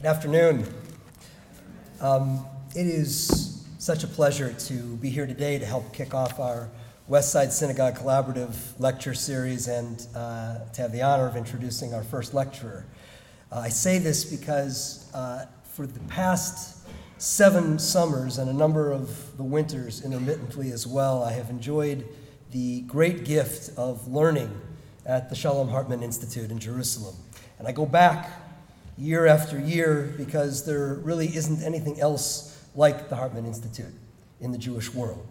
Good afternoon. Um, it is such a pleasure to be here today to help kick off our West Side Synagogue Collaborative lecture series and uh, to have the honor of introducing our first lecturer. Uh, I say this because uh, for the past seven summers and a number of the winters intermittently as well, I have enjoyed the great gift of learning at the Shalom Hartman Institute in Jerusalem. And I go back year after year because there really isn't anything else like the Hartman Institute in the Jewish world.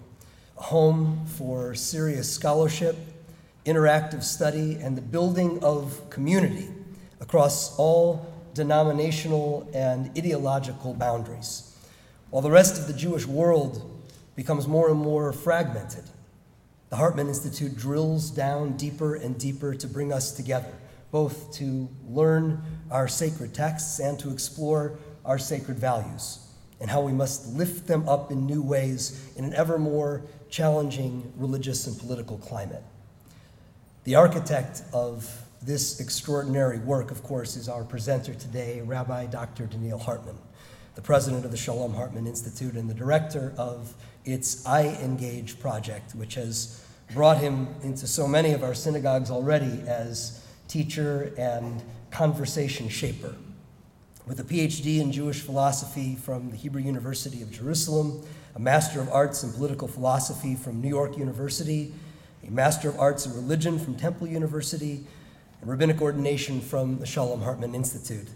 A home for serious scholarship, interactive study, and the building of community across all denominational and ideological boundaries. While the rest of the Jewish world becomes more and more fragmented, the Hartman Institute drills down deeper and deeper to bring us together, both to learn our sacred texts and to explore our sacred values and how we must lift them up in new ways in an ever more challenging religious and political climate. The architect of this extraordinary work, of course, is our presenter today, Rabbi Dr. Donniel Hartman, the president of the Shalom Hartman Institute and the director of its I Engage project, which has brought him into so many of our synagogues already as teacher and conversation shaper. With a PhD in Jewish philosophy from the Hebrew University of Jerusalem, a Master of Arts in Political Philosophy from New York University, a Master of Arts in Religion from Temple University, and Rabbinic Ordination from the Shalom Hartman Institute.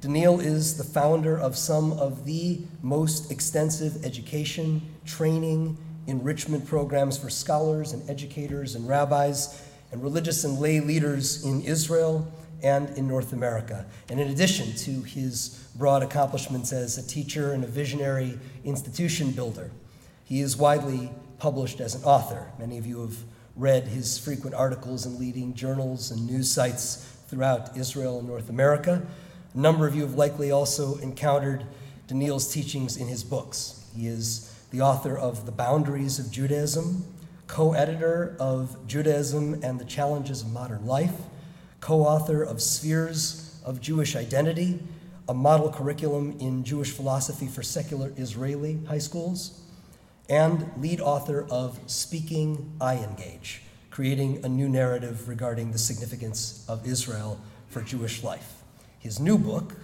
Donniel is the founder of some of the most extensive education, training, enrichment programs for scholars and educators and rabbis and religious and lay leaders in Israel and in North America. And in addition to his broad accomplishments as a teacher and a visionary institution builder, he is widely published as an author. Many of you have read his frequent articles in leading journals and news sites throughout Israel and North America. A number of you have likely also encountered Donniel's teachings in his books. He is the author of The Boundaries of Judaism, co editor of Judaism and the Challenges of Modern Life, co author of Spheres of Jewish Identity, a model curriculum in Jewish philosophy for secular Israeli high schools, and lead author of Speaking iEngage, creating a new narrative regarding the significance of Israel for Jewish life. His new book,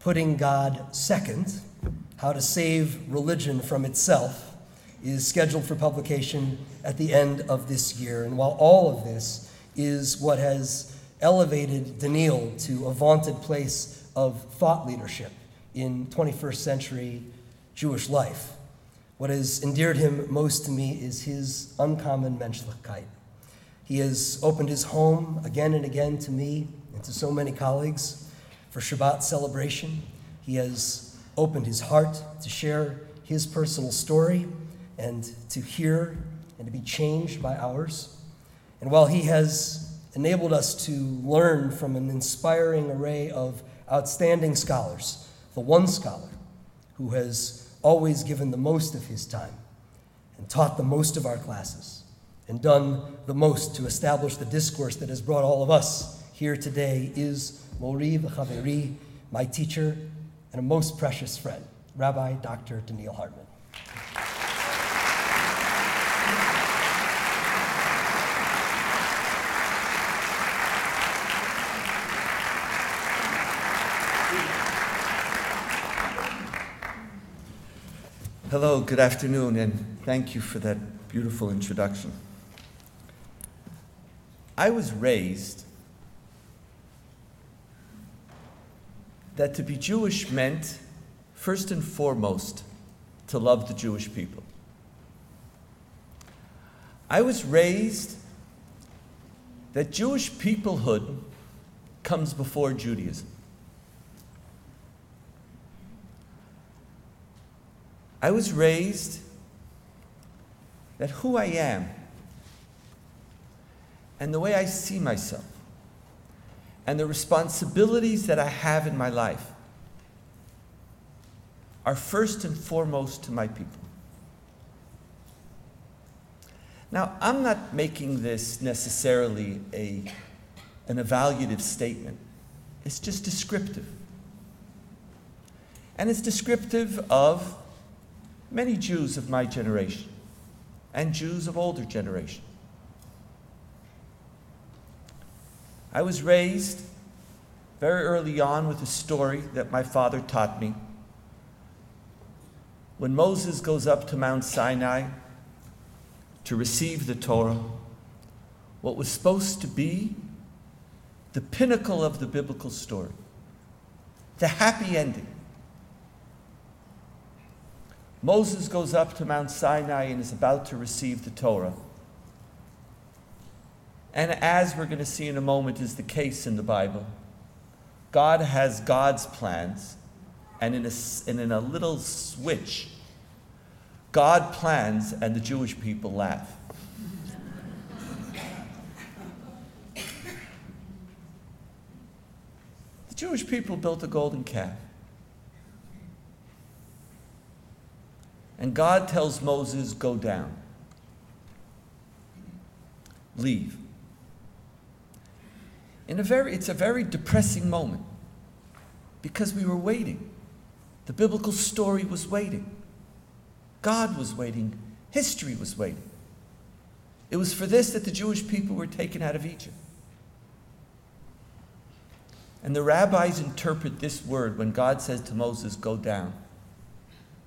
Putting God Second, how to Save Religion from Itself is scheduled for publication at the end of this year. And while all of this is what has elevated Donniel to a vaunted place of thought leadership in 21st century Jewish life, what has endeared him most to me is his uncommon menschlichkeit. He has opened his home again and again to me and to so many colleagues for Shabbat celebration. He has opened his heart to share his personal story and to hear and to be changed by ours. And while he has enabled us to learn from an inspiring array of outstanding scholars, the one scholar who has always given the most of his time and taught the most of our classes and done the most to establish the discourse that has brought all of us here today is Mori V'Chaveri, my teacher and a most precious friend, Rabbi Dr. Donniel Hartman. Hello, good afternoon, and thank you for that beautiful introduction. I was raised that to be Jewish meant, first and foremost, to love the Jewish people. I was raised that Jewish peoplehood comes before Judaism. I was raised that who I am and the way I see myself and the responsibilities that I have in my life are first and foremost to my people. Now, I'm not making this necessarily a, an evaluative statement, it's just descriptive. And it's descriptive of many Jews of my generation and Jews of older generation. I was raised very early on with a story that my father taught me. When Moses goes up to Mount Sinai to receive the Torah, what was supposed to be the pinnacle of the biblical story, the happy ending. Moses goes up to Mount Sinai and is about to receive the Torah. And as we're going to see in a moment, is the case in the Bible, God has God's plans, and in a, and in a little switch, God plans and the Jewish people laugh. the Jewish people built a golden calf. And God tells Moses, Go down, leave. In a very, it's a very depressing moment because we were waiting. The biblical story was waiting. God was waiting. History was waiting. It was for this that the Jewish people were taken out of Egypt. And the rabbis interpret this word when God says to Moses, Go down.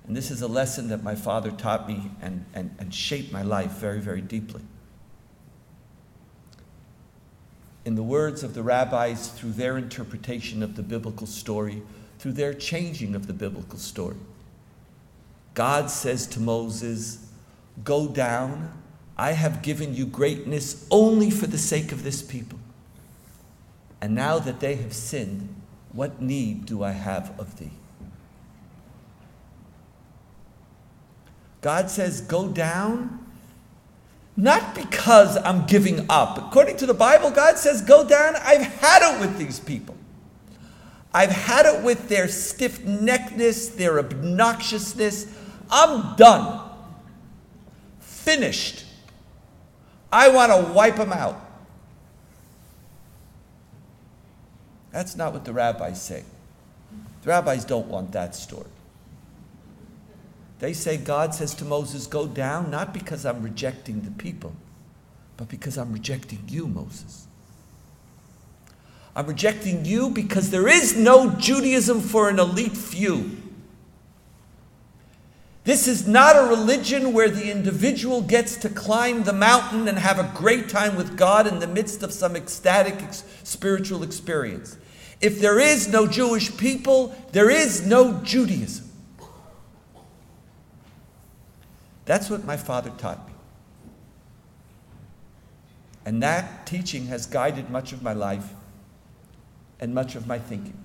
And this is a lesson that my father taught me and, and, and shaped my life very, very deeply. in the words of the rabbis through their interpretation of the biblical story, through their changing of the biblical story. God says to Moses, Go down. I have given you greatness only for the sake of this people. And now that they have sinned, what need do I have of thee? God says, Go down not because I'm giving up. According to the Bible, God says, Go down. I've had it with these people. I've had it with their stiff neckedness, their obnoxiousness. I'm done. Finished. I want to wipe them out. That's not what the rabbis say. The rabbis don't want that story. They say God says to Moses, Go down, not because I'm rejecting the people, but because I'm rejecting you, Moses. I'm rejecting you because there is no Judaism for an elite few. This is not a religion where the individual gets to climb the mountain and have a great time with God in the midst of some ecstatic ex- spiritual experience. If there is no Jewish people, there is no Judaism. That's what my father taught me. And that teaching has guided much of my life and much of my thinking.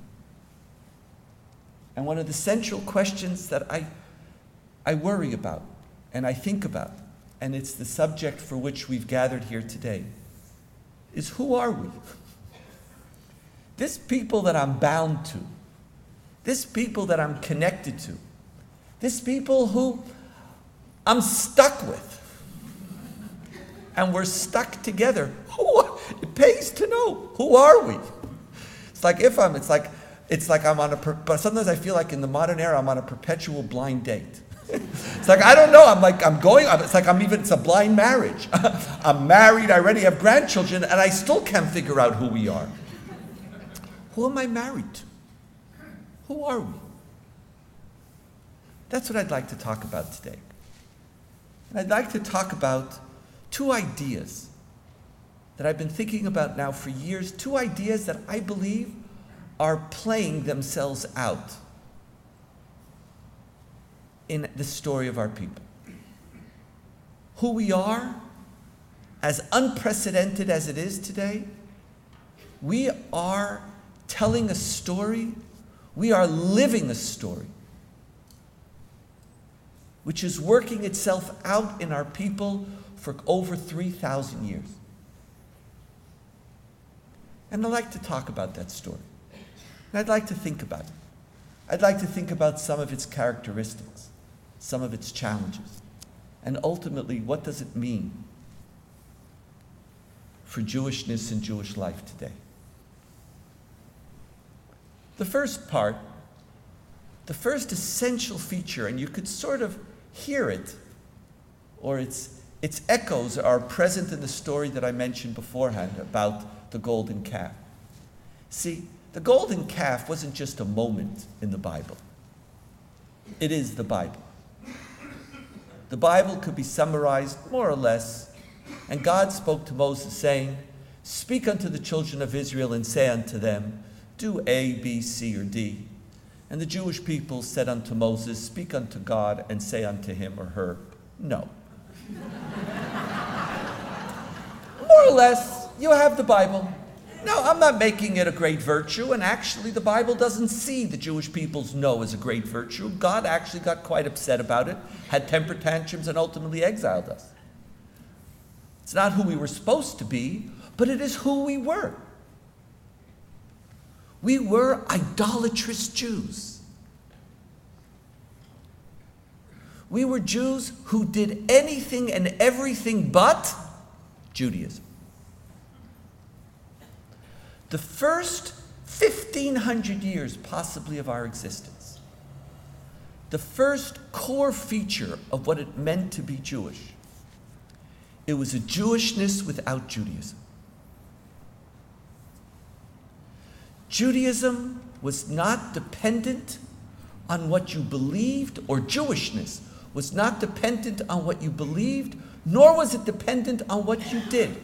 And one of the central questions that I, I worry about and I think about, and it's the subject for which we've gathered here today, is who are we? This people that I'm bound to, this people that I'm connected to, this people who I'm stuck with. And we're stuck together. It pays to know who are we. It's like if I'm. It's like it's like I'm on a. But sometimes I feel like in the modern era I'm on a perpetual blind date. it's like I don't know. I'm like I'm going. It's like I'm even. It's a blind marriage. I'm married. I already have grandchildren, and I still can't figure out who we are. Who am I married to? Who are we? That's what I'd like to talk about today. I'd like to talk about two ideas that I've been thinking about now for years, two ideas that I believe are playing themselves out in the story of our people. Who we are, as unprecedented as it is today, we are telling a story, we are living a story which is working itself out in our people for over 3,000 years. And I'd like to talk about that story. And I'd like to think about it. I'd like to think about some of its characteristics, some of its challenges, and ultimately, what does it mean for Jewishness and Jewish life today? The first part the first essential feature, and you could sort of hear it, or its, its echoes are present in the story that I mentioned beforehand about the golden calf. See, the golden calf wasn't just a moment in the Bible, it is the Bible. The Bible could be summarized more or less, and God spoke to Moses, saying, Speak unto the children of Israel and say unto them, Do A, B, C, or D. And the Jewish people said unto Moses, Speak unto God and say unto him or her, No. More or less, you have the Bible. No, I'm not making it a great virtue, and actually, the Bible doesn't see the Jewish people's no as a great virtue. God actually got quite upset about it, had temper tantrums, and ultimately exiled us. It's not who we were supposed to be, but it is who we were. We were idolatrous Jews. We were Jews who did anything and everything but Judaism. The first 1500 years, possibly, of our existence, the first core feature of what it meant to be Jewish, it was a Jewishness without Judaism. Judaism was not dependent on what you believed, or Jewishness was not dependent on what you believed, nor was it dependent on what you did.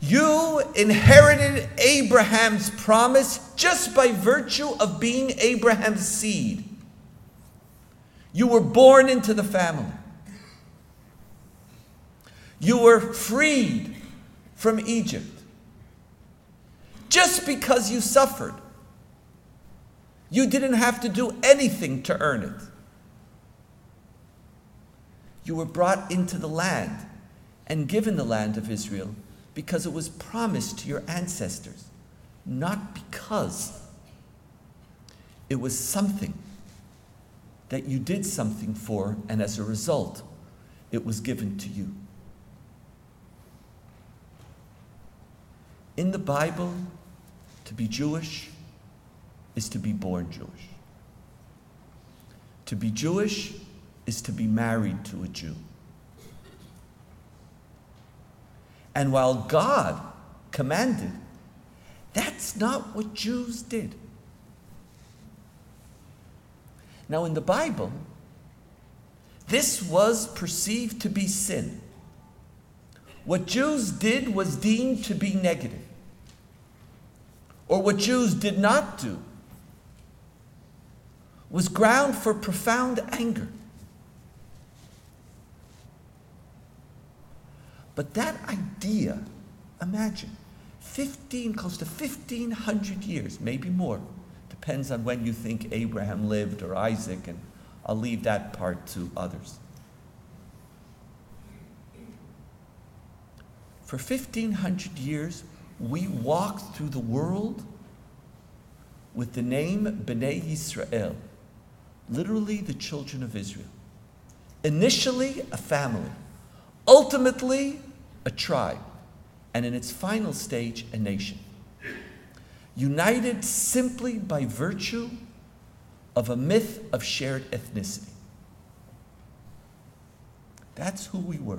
You inherited Abraham's promise just by virtue of being Abraham's seed. You were born into the family. You were freed from Egypt just because you suffered. You didn't have to do anything to earn it. You were brought into the land and given the land of Israel because it was promised to your ancestors, not because it was something that you did something for, and as a result, it was given to you. In the Bible, to be Jewish is to be born Jewish. To be Jewish is to be married to a Jew. And while God commanded, that's not what Jews did. Now, in the Bible, this was perceived to be sin. What Jews did was deemed to be negative or what Jews did not do, was ground for profound anger. But that idea, imagine, 15, close to 1500 years, maybe more, depends on when you think Abraham lived or Isaac, and I'll leave that part to others. For 1500 years, we walked through the world with the name Bnei Yisrael, literally the children of Israel. Initially, a family, ultimately, a tribe, and in its final stage, a nation. United simply by virtue of a myth of shared ethnicity. That's who we were.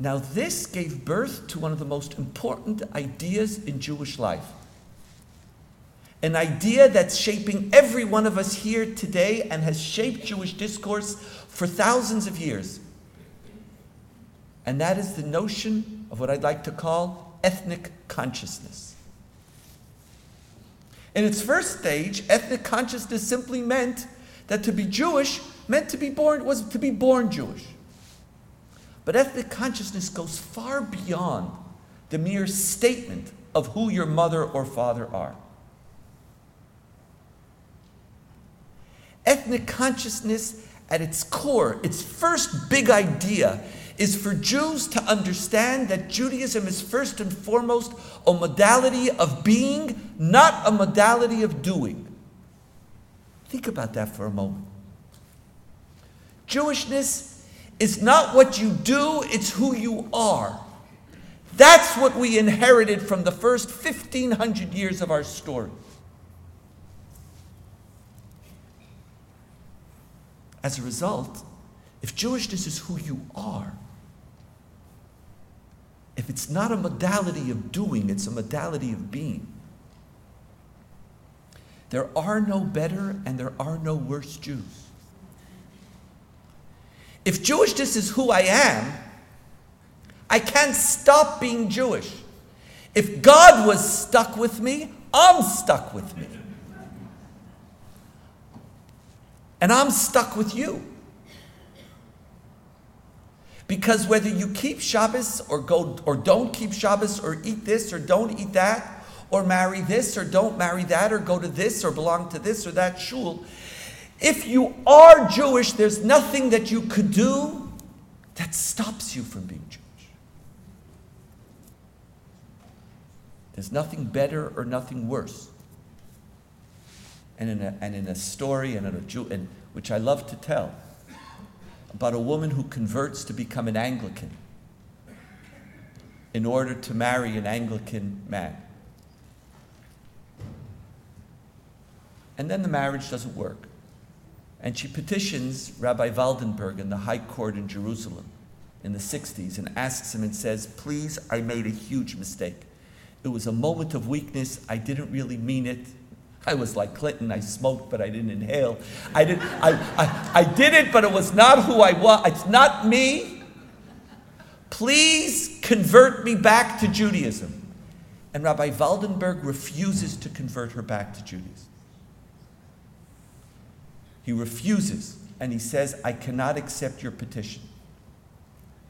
Now, this gave birth to one of the most important ideas in Jewish life. An idea that's shaping every one of us here today and has shaped Jewish discourse for thousands of years. And that is the notion of what I'd like to call ethnic consciousness. In its first stage, ethnic consciousness simply meant that to be Jewish meant to be born was to be born Jewish. But ethnic consciousness goes far beyond the mere statement of who your mother or father are. Ethnic consciousness, at its core, its first big idea, is for Jews to understand that Judaism is first and foremost a modality of being, not a modality of doing. Think about that for a moment. Jewishness is not what you do, it's who you are. That's what we inherited from the first 1500 years of our story. As a result, if Jewishness is who you are, if it's not a modality of doing, it's a modality of being. There are no better and there are no worse Jews. If Jewishness is who I am, I can't stop being Jewish. If God was stuck with me, I'm stuck with me. And I'm stuck with you. Because whether you keep Shabbos or go or don't keep Shabbos or eat this or don't eat that or marry this or don't marry that or go to this or belong to this or that shul, if you are Jewish, there's nothing that you could do that stops you from being Jewish. There's nothing better or nothing worse. And in a, and in a story and in a Jew, and, which I love to tell, about a woman who converts to become an Anglican in order to marry an Anglican man. And then the marriage doesn't work. And she petitions Rabbi Waldenberg in the High Court in Jerusalem in the 60s and asks him and says, Please, I made a huge mistake. It was a moment of weakness. I didn't really mean it. I was like Clinton. I smoked, but I didn't inhale. I did, I, I, I did it, but it was not who I was. It's not me. Please convert me back to Judaism. And Rabbi Waldenberg refuses to convert her back to Judaism. He refuses, and he says, I cannot accept your petition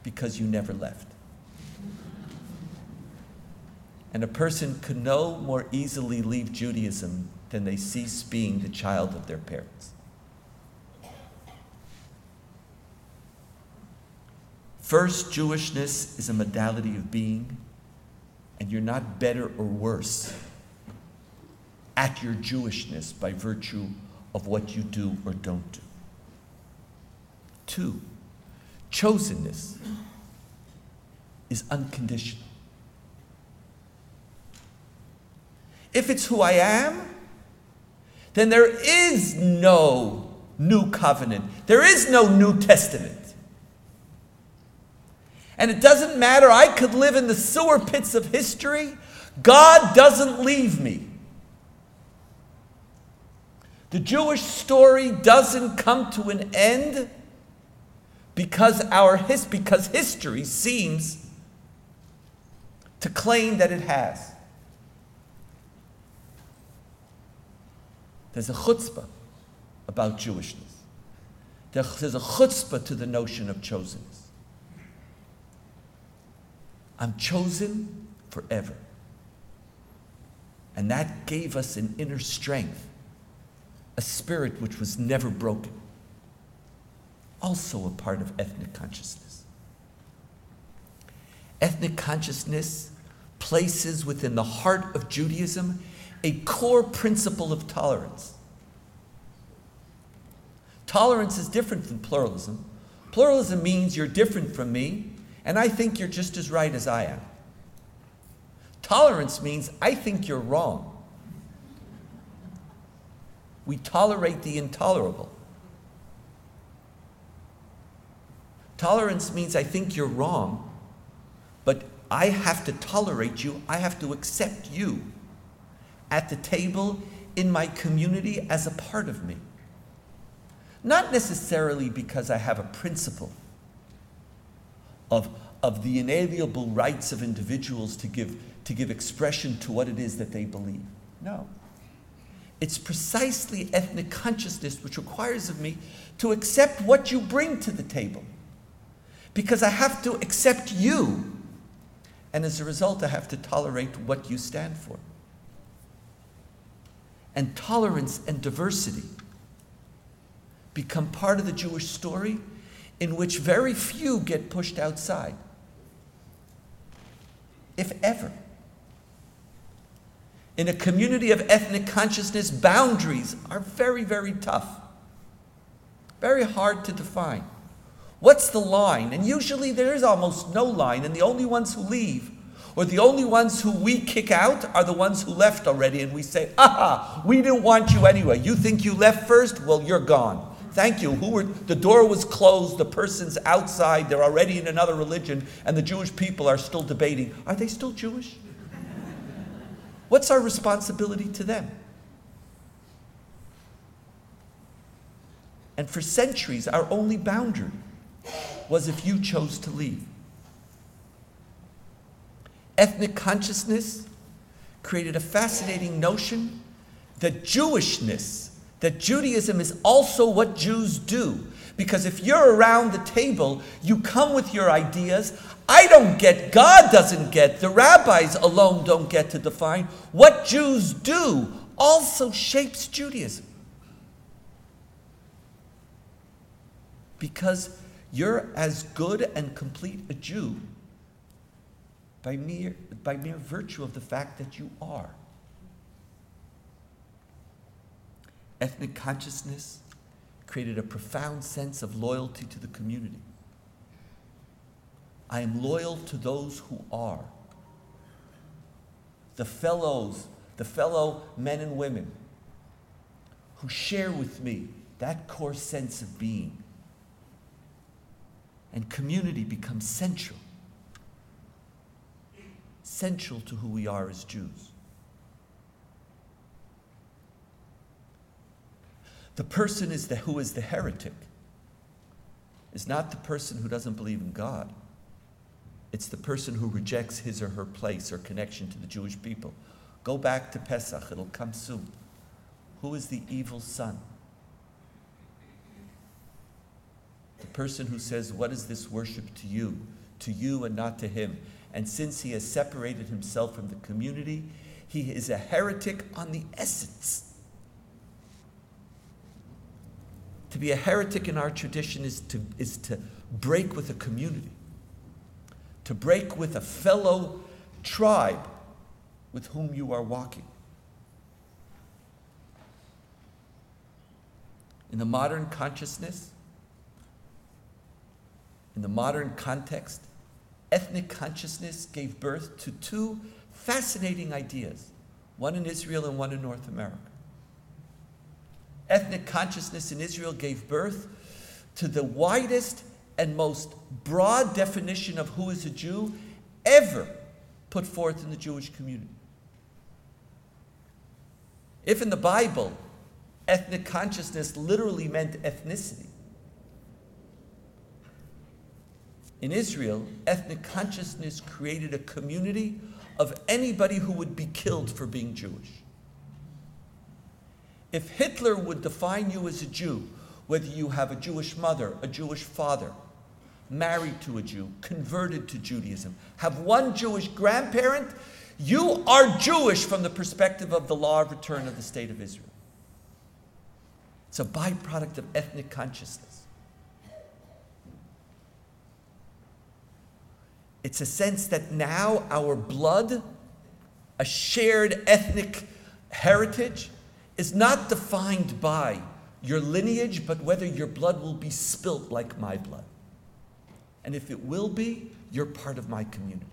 because you never left. And a person could no more easily leave Judaism than they cease being the child of their parents. First, Jewishness is a modality of being, and you're not better or worse at your Jewishness by virtue of what you do or don't do. Two, chosenness is unconditional. If it's who I am, then there is no new covenant. There is no New Testament. And it doesn't matter, I could live in the sewer pits of history. God doesn't leave me. The Jewish story doesn't come to an end because our his, because history seems to claim that it has. There's a chutzpah about Jewishness. There's a chutzpah to the notion of chosenness. I'm chosen forever. And that gave us an inner strength, a spirit which was never broken. Also a part of ethnic consciousness. Ethnic consciousness places within the heart of Judaism a core principle of tolerance. Tolerance is different from pluralism. Pluralism means you're different from me, and I think you're just as right as I am. Tolerance means I think you're wrong. We tolerate the intolerable. Tolerance means I think you're wrong, but I have to tolerate you, I have to accept you at the table in my community as a part of me. Not necessarily because I have a principle of, of the inalienable rights of individuals to give, to give expression to what it is that they believe. No. It's precisely ethnic consciousness which requires of me to accept what you bring to the table. Because I have to accept you. And as a result, I have to tolerate what you stand for and tolerance and diversity become part of the Jewish story in which very few get pushed outside, if ever. In a community of ethnic consciousness, boundaries are very, very tough, very hard to define. What's the line? And usually there is almost no line, and the only ones who leave Or the only ones who we kick out are the ones who left already, and we say, aha, we didn't want you anyway. You think you left first? Well, you're gone. Thank you. Who were the door was closed, the person's outside, they're already in another religion, and the Jewish people are still debating, are they still Jewish? What's our responsibility to them? And for centuries, our only boundary was if you chose to leave. Ethnic consciousness created a fascinating notion that Jewishness, that Judaism is also what Jews do. Because if you're around the table, you come with your ideas. I don't get, God doesn't get, the rabbis alone don't get to define. What Jews do also shapes Judaism. Because you're as good and complete a Jew by mere, by mere virtue of the fact that you are. Ethnic consciousness created a profound sense of loyalty to the community. I am loyal to those who are. The fellows, the fellow men and women who share with me that core sense of being. And community becomes central central to who we are as Jews. The person is the, who is the heretic is not the person who doesn't believe in God. It's the person who rejects his or her place or connection to the Jewish people. Go back to Pesach, it'll come soon. Who is the evil son? The person who says, What is this worship to you? To you and not to him. And since he has separated himself from the community, he is a heretic on the essence. To be a heretic in our tradition is to, is to break with a community, to break with a fellow tribe with whom you are walking. In the modern consciousness, in the modern context, ethnic consciousness gave birth to two fascinating ideas, one in Israel and one in North America. Ethnic consciousness in Israel gave birth to the widest and most broad definition of who is a Jew ever put forth in the Jewish community. If in the Bible, ethnic consciousness literally meant ethnicity, In Israel, ethnic consciousness created a community of anybody who would be killed for being Jewish. If Hitler would define you as a Jew, whether you have a Jewish mother, a Jewish father, married to a Jew, converted to Judaism, have one Jewish grandparent, you are Jewish from the perspective of the law of return of the state of Israel. It's a byproduct of ethnic consciousness. It's a sense that now our blood, a shared ethnic heritage, is not defined by your lineage, but whether your blood will be spilt like my blood. And if it will be, you're part of my community.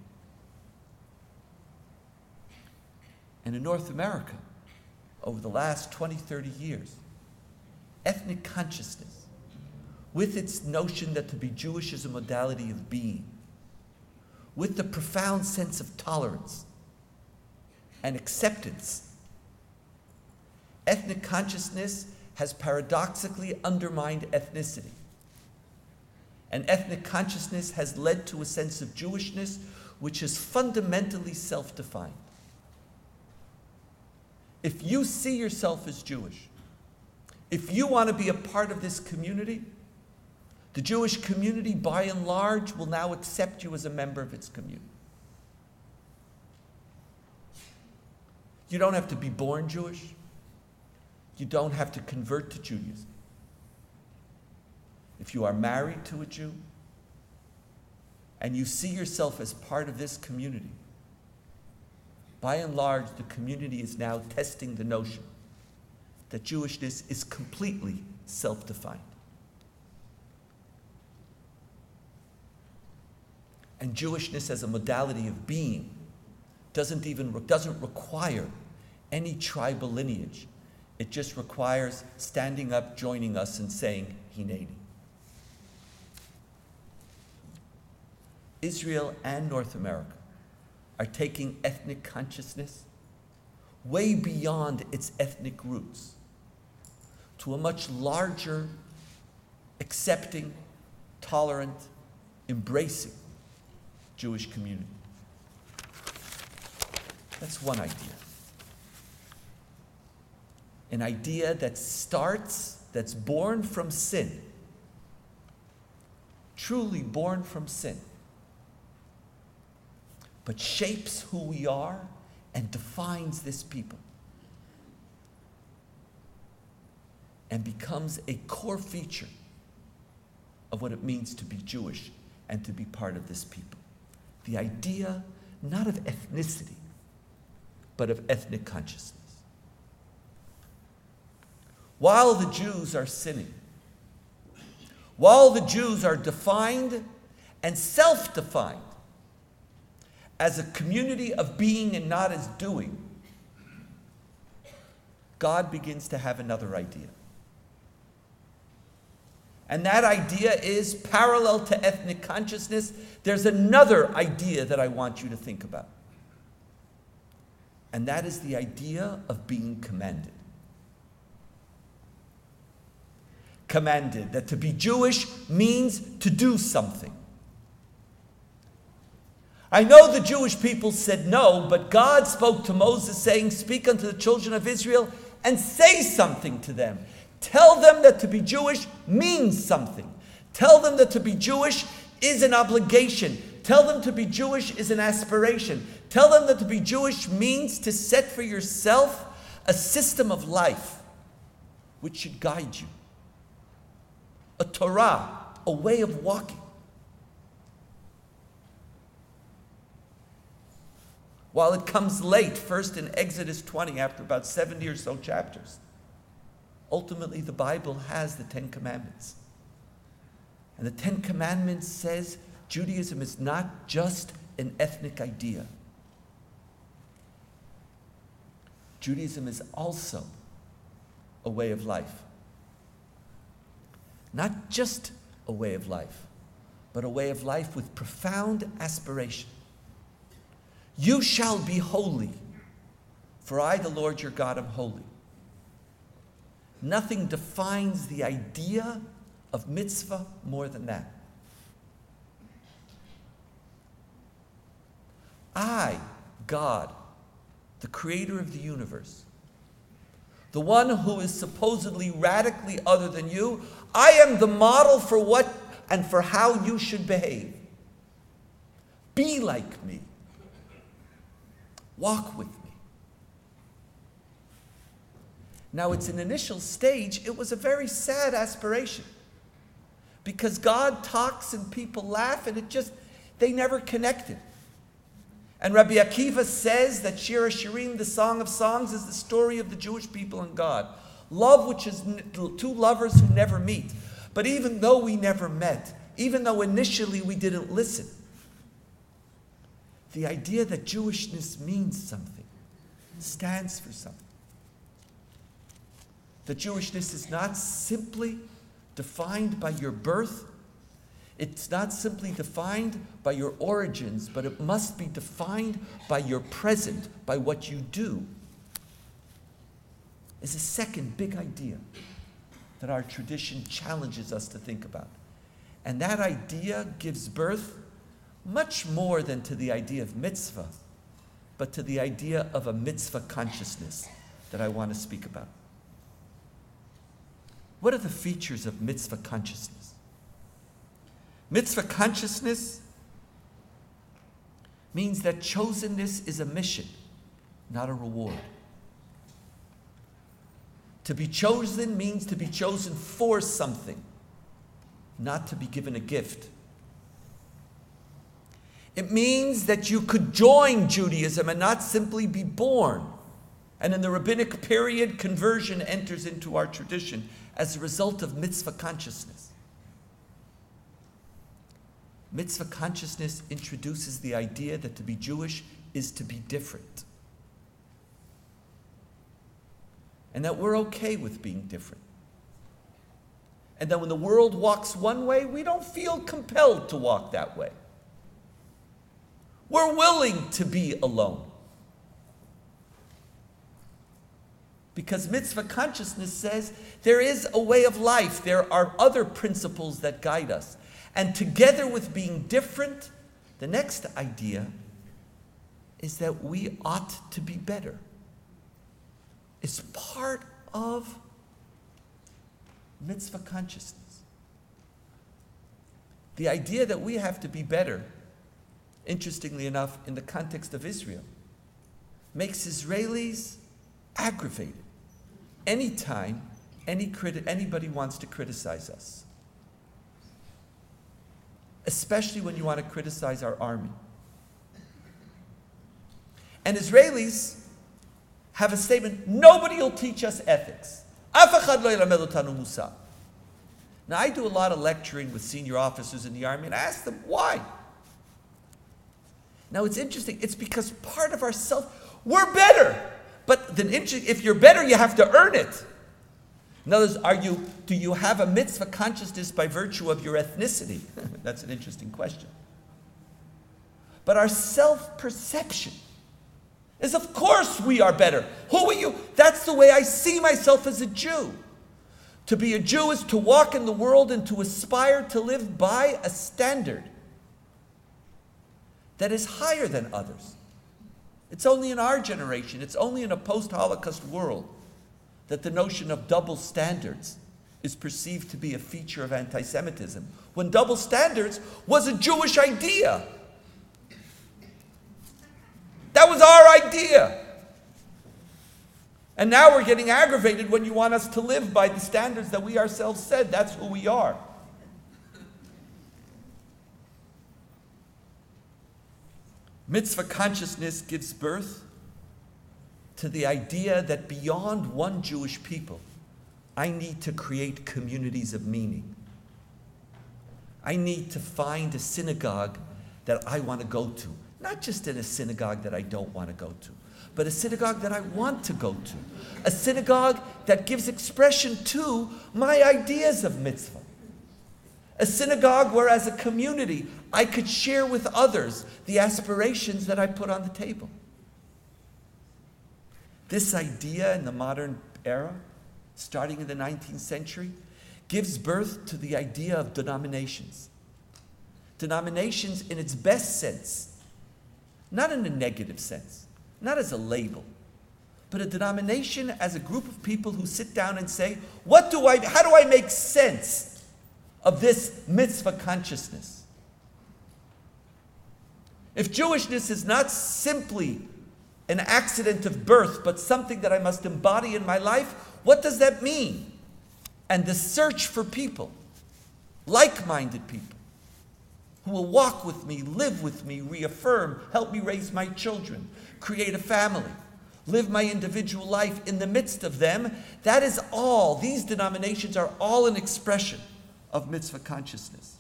And in North America, over the last 20, 30 years, ethnic consciousness, with its notion that to be Jewish is a modality of being, with the profound sense of tolerance and acceptance. Ethnic consciousness has paradoxically undermined ethnicity. And ethnic consciousness has led to a sense of Jewishness which is fundamentally self defined. If you see yourself as Jewish, if you want to be a part of this community, the Jewish community, by and large, will now accept you as a member of its community. You don't have to be born Jewish. You don't have to convert to Judaism. If you are married to a Jew and you see yourself as part of this community, by and large, the community is now testing the notion that Jewishness is completely self defined. and Jewishness as a modality of being doesn't even doesn't require any tribal lineage. It just requires standing up, joining us, and saying Hineni. Israel and North America are taking ethnic consciousness way beyond its ethnic roots to a much larger, accepting, tolerant, embracing Jewish community. That's one idea. An idea that starts, that's born from sin, truly born from sin, but shapes who we are and defines this people. And becomes a core feature of what it means to be Jewish and to be part of this people. The idea not of ethnicity, but of ethnic consciousness. While the Jews are sinning, while the Jews are defined and self defined as a community of being and not as doing, God begins to have another idea. And that idea is parallel to ethnic consciousness. There's another idea that I want you to think about. And that is the idea of being commanded. Commanded, that to be Jewish means to do something. I know the Jewish people said no, but God spoke to Moses, saying, Speak unto the children of Israel and say something to them. Tell them that to be Jewish means something. Tell them that to be Jewish is an obligation. Tell them to be Jewish is an aspiration. Tell them that to be Jewish means to set for yourself a system of life which should guide you, a Torah, a way of walking. While it comes late, first in Exodus 20, after about 70 or so chapters, ultimately the Bible has the Ten Commandments. And the Ten Commandments says Judaism is not just an ethnic idea. Judaism is also a way of life. Not just a way of life, but a way of life with profound aspiration. You shall be holy, for I, the Lord your God, am holy. Nothing defines the idea of mitzvah more than that. I, God, the creator of the universe, the one who is supposedly radically other than you, I am the model for what and for how you should behave. Be like me. Walk with me. Now, it's an initial stage, it was a very sad aspiration because God talks and people laugh and it just, they never connected. And Rabbi Akiva says that Shir Shirim, the Song of Songs, is the story of the Jewish people and God. Love, which is two lovers who never meet. But even though we never met, even though initially we didn't listen, the idea that Jewishness means something, stands for something. That Jewishness is not simply defined by your birth it's not simply defined by your origins, but it must be defined by your present, by what you do. Is a second big idea that our tradition challenges us to think about. And that idea gives birth much more than to the idea of mitzvah, but to the idea of a mitzvah consciousness that I want to speak about. What are the features of mitzvah consciousness? Mitzvah consciousness means that chosenness is a mission, not a reward. To be chosen means to be chosen for something, not to be given a gift. It means that you could join Judaism and not simply be born. And in the rabbinic period, conversion enters into our tradition as a result of mitzvah consciousness. Mitzvah consciousness introduces the idea that to be Jewish is to be different. And that we're okay with being different. And that when the world walks one way, we don't feel compelled to walk that way. We're willing to be alone. Because mitzvah consciousness says there is a way of life, there are other principles that guide us. And together with being different, the next idea is that we ought to be better. It's part of mitzvah consciousness. The idea that we have to be better, interestingly enough, in the context of Israel, makes Israelis aggravated anytime any criti- anybody wants to criticize us. Especially when you want to criticize our army. And Israelis have a statement nobody will teach us ethics. Now, I do a lot of lecturing with senior officers in the Army, and I ask them why. Now, it's interesting. It's because part of our self, we're better. But then, if you're better, you have to earn it. In other words, are you, do you have a mitzvah consciousness by virtue of your ethnicity? That's an interesting question. But our self perception is, of course, we are better. Who are you? That's the way I see myself as a Jew. To be a Jew is to walk in the world and to aspire to live by a standard that is higher than others. It's only in our generation, it's only in a post Holocaust world that the notion of double standards is perceived to be a feature of anti Semitism, when double standards was a Jewish idea. That was our idea. And now we're getting aggravated when you want us to live by the standards that we ourselves said that's who we are. Mitzvah consciousness gives birth to the idea that beyond one Jewish people, I need to create communities of meaning. I need to find a synagogue that I want to go to, not just in a synagogue that I don't want to go to, but a synagogue that I want to go to, a synagogue that gives expression to my ideas of mitzvah. A synagogue where, as a community, I could share with others the aspirations that I put on the table. This idea in the modern era, starting in the 19th century, gives birth to the idea of denominations. Denominations in its best sense, not in a negative sense, not as a label, but a denomination as a group of people who sit down and say, what do I, how do I make sense of this mitzvah consciousness. If Jewishness is not simply an accident of birth, but something that I must embody in my life, what does that mean? And the search for people, like minded people, who will walk with me, live with me, reaffirm, help me raise my children, create a family, live my individual life in the midst of them, that is all. These denominations are all an expression of mitzvah consciousness.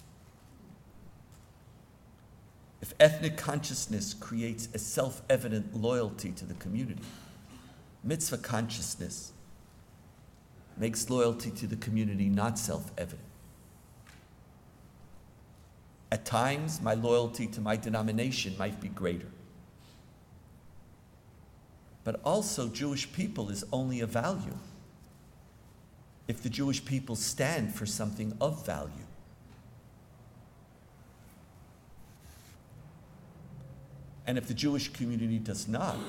If ethnic consciousness creates a self evident loyalty to the community, mitzvah consciousness makes loyalty to the community not self evident. At times, my loyalty to my denomination might be greater. But also, Jewish people is only a value if the Jewish people stand for something of value. And if the Jewish community does not,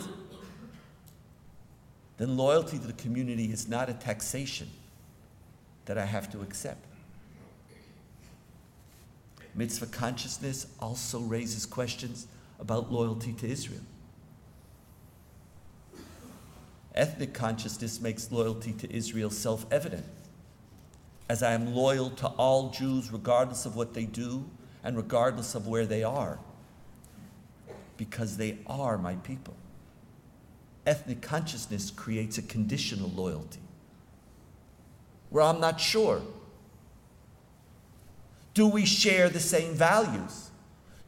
then loyalty to the community is not a taxation that I have to accept. Mitzvah consciousness also raises questions about loyalty to Israel. Ethnic consciousness makes loyalty to Israel self evident, as I am loyal to all Jews regardless of what they do and regardless of where they are, because they are my people. Ethnic consciousness creates a conditional loyalty where I'm not sure. Do we share the same values?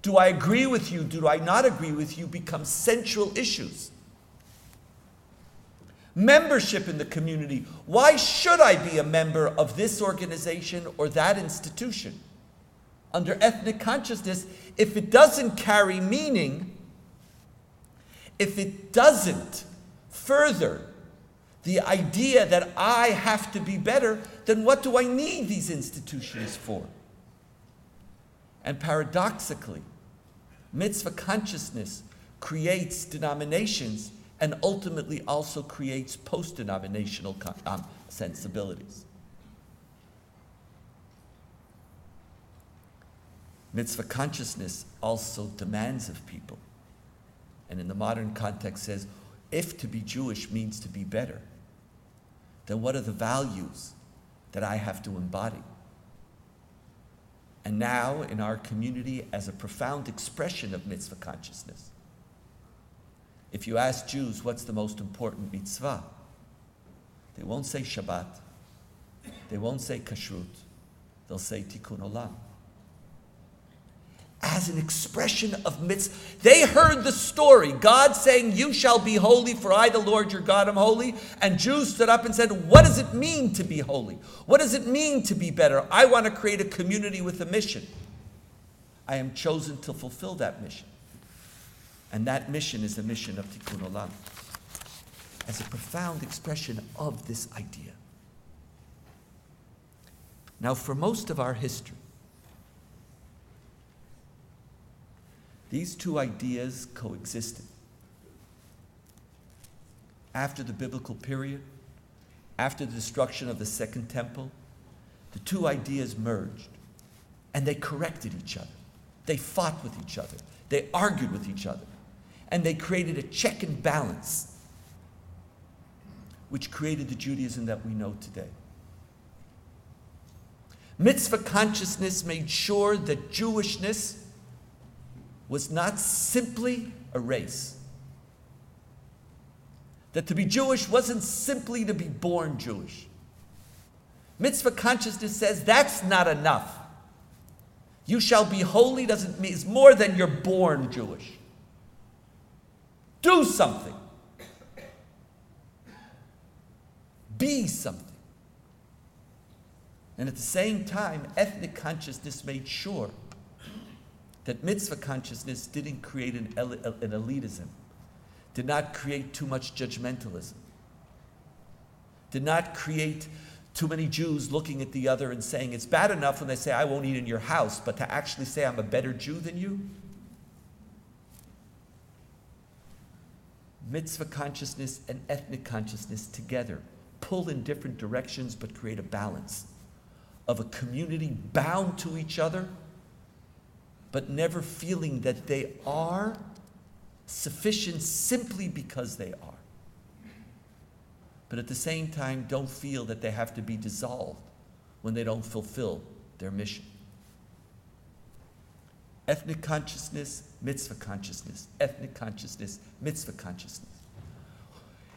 Do I agree with you? Do I not agree with you? become central issues. Membership in the community. Why should I be a member of this organization or that institution? Under ethnic consciousness, if it doesn't carry meaning, if it doesn't further the idea that I have to be better, then what do I need these institutions for? And paradoxically, mitzvah consciousness creates denominations and ultimately also creates post denominational um, sensibilities. Mitzvah consciousness also demands of people, and in the modern context says, if to be Jewish means to be better, then what are the values that I have to embody? And now, in our community, as a profound expression of mitzvah consciousness, if you ask Jews what's the most important mitzvah, they won't say Shabbat, they won't say Kashrut, they'll say Tikkun Olam as an expression of mitzvah. They heard the story, God saying, You shall be holy, for I, the Lord your God, am holy. And Jews stood up and said, What does it mean to be holy? What does it mean to be better? I want to create a community with a mission. I am chosen to fulfill that mission. And that mission is the mission of Tikkun Olam. As a profound expression of this idea. Now, for most of our history, These two ideas coexisted. After the biblical period, after the destruction of the Second Temple, the two ideas merged and they corrected each other. They fought with each other. They argued with each other. And they created a check and balance, which created the Judaism that we know today. Mitzvah consciousness made sure that Jewishness was not simply a race. That to be Jewish wasn't simply to be born Jewish. Mitzvah consciousness says that's not enough. You shall be holy doesn't mean it's more than you're born Jewish. Do something. Be something. And at the same time, ethnic consciousness made sure that mitzvah consciousness didn't create an, an elitism, did not create too much judgmentalism, did not create too many Jews looking at the other and saying, it's bad enough when they say, I won't eat in your house, but to actually say, I'm a better Jew than you? Mitzvah consciousness and ethnic consciousness together pull in different directions but create a balance of a community bound to each other but never feeling that they are sufficient simply because they are. But at the same time, don't feel that they have to be dissolved when they don't fulfill their mission. Ethnic consciousness, mitzvah consciousness. Ethnic consciousness, mitzvah consciousness.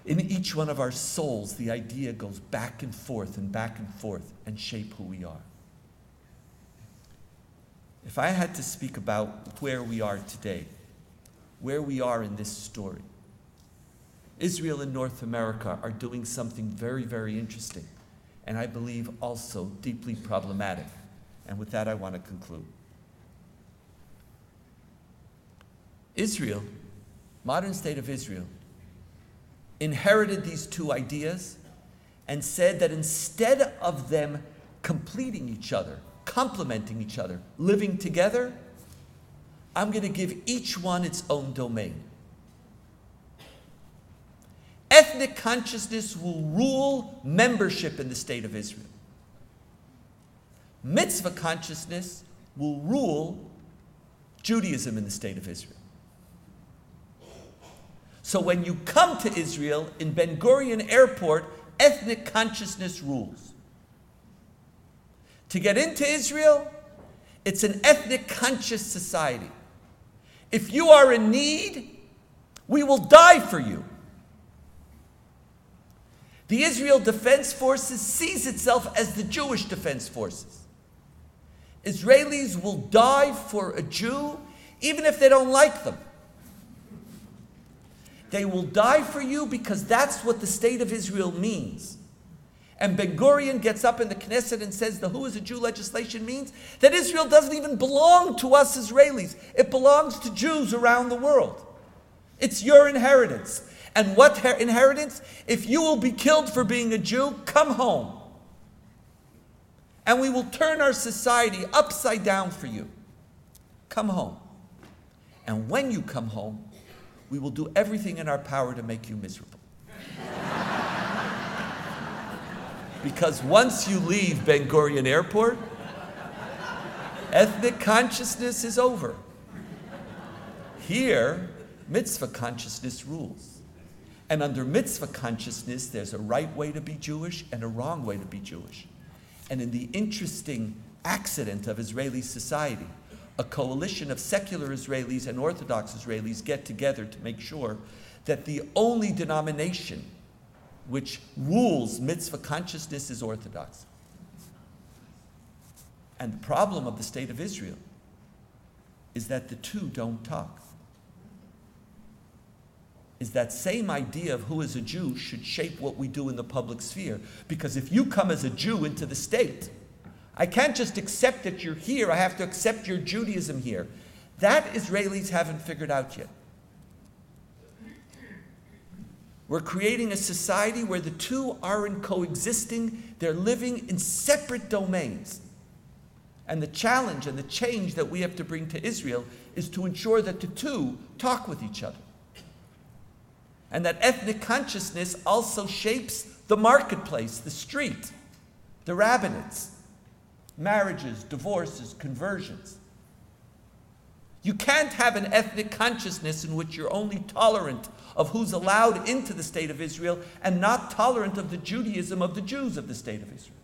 In each one of our souls, the idea goes back and forth and back and forth and shape who we are. If I had to speak about where we are today, where we are in this story, Israel and North America are doing something very, very interesting, and I believe also deeply problematic. And with that, I want to conclude. Israel, modern state of Israel, inherited these two ideas and said that instead of them completing each other, complementing each other, living together, I'm going to give each one its own domain. Ethnic consciousness will rule membership in the state of Israel. Mitzvah consciousness will rule Judaism in the state of Israel. So when you come to Israel in Ben Gurion Airport, ethnic consciousness rules. To get into Israel, it's an ethnic conscious society. If you are in need, we will die for you. The Israel Defense Forces sees itself as the Jewish Defense Forces. Israelis will die for a Jew even if they don't like them. They will die for you because that's what the state of Israel means. And Ben Gurion gets up in the Knesset and says the Who is a Jew legislation means that Israel doesn't even belong to us Israelis. It belongs to Jews around the world. It's your inheritance. And what her- inheritance? If you will be killed for being a Jew, come home. And we will turn our society upside down for you. Come home. And when you come home, we will do everything in our power to make you miserable. Because once you leave Ben Gurion Airport, ethnic consciousness is over. Here, mitzvah consciousness rules. And under mitzvah consciousness, there's a right way to be Jewish and a wrong way to be Jewish. And in the interesting accident of Israeli society, a coalition of secular Israelis and Orthodox Israelis get together to make sure that the only denomination which rules mitzvah consciousness is Orthodox. And the problem of the state of Israel is that the two don't talk. Is that same idea of who is a Jew should shape what we do in the public sphere. Because if you come as a Jew into the state, I can't just accept that you're here, I have to accept your Judaism here. That Israelis haven't figured out yet. We're creating a society where the two aren't coexisting, they're living in separate domains. And the challenge and the change that we have to bring to Israel is to ensure that the two talk with each other. And that ethnic consciousness also shapes the marketplace, the street, the rabbinates, marriages, divorces, conversions. You can't have an ethnic consciousness in which you're only tolerant of who's allowed into the state of Israel and not tolerant of the Judaism of the Jews of the state of Israel.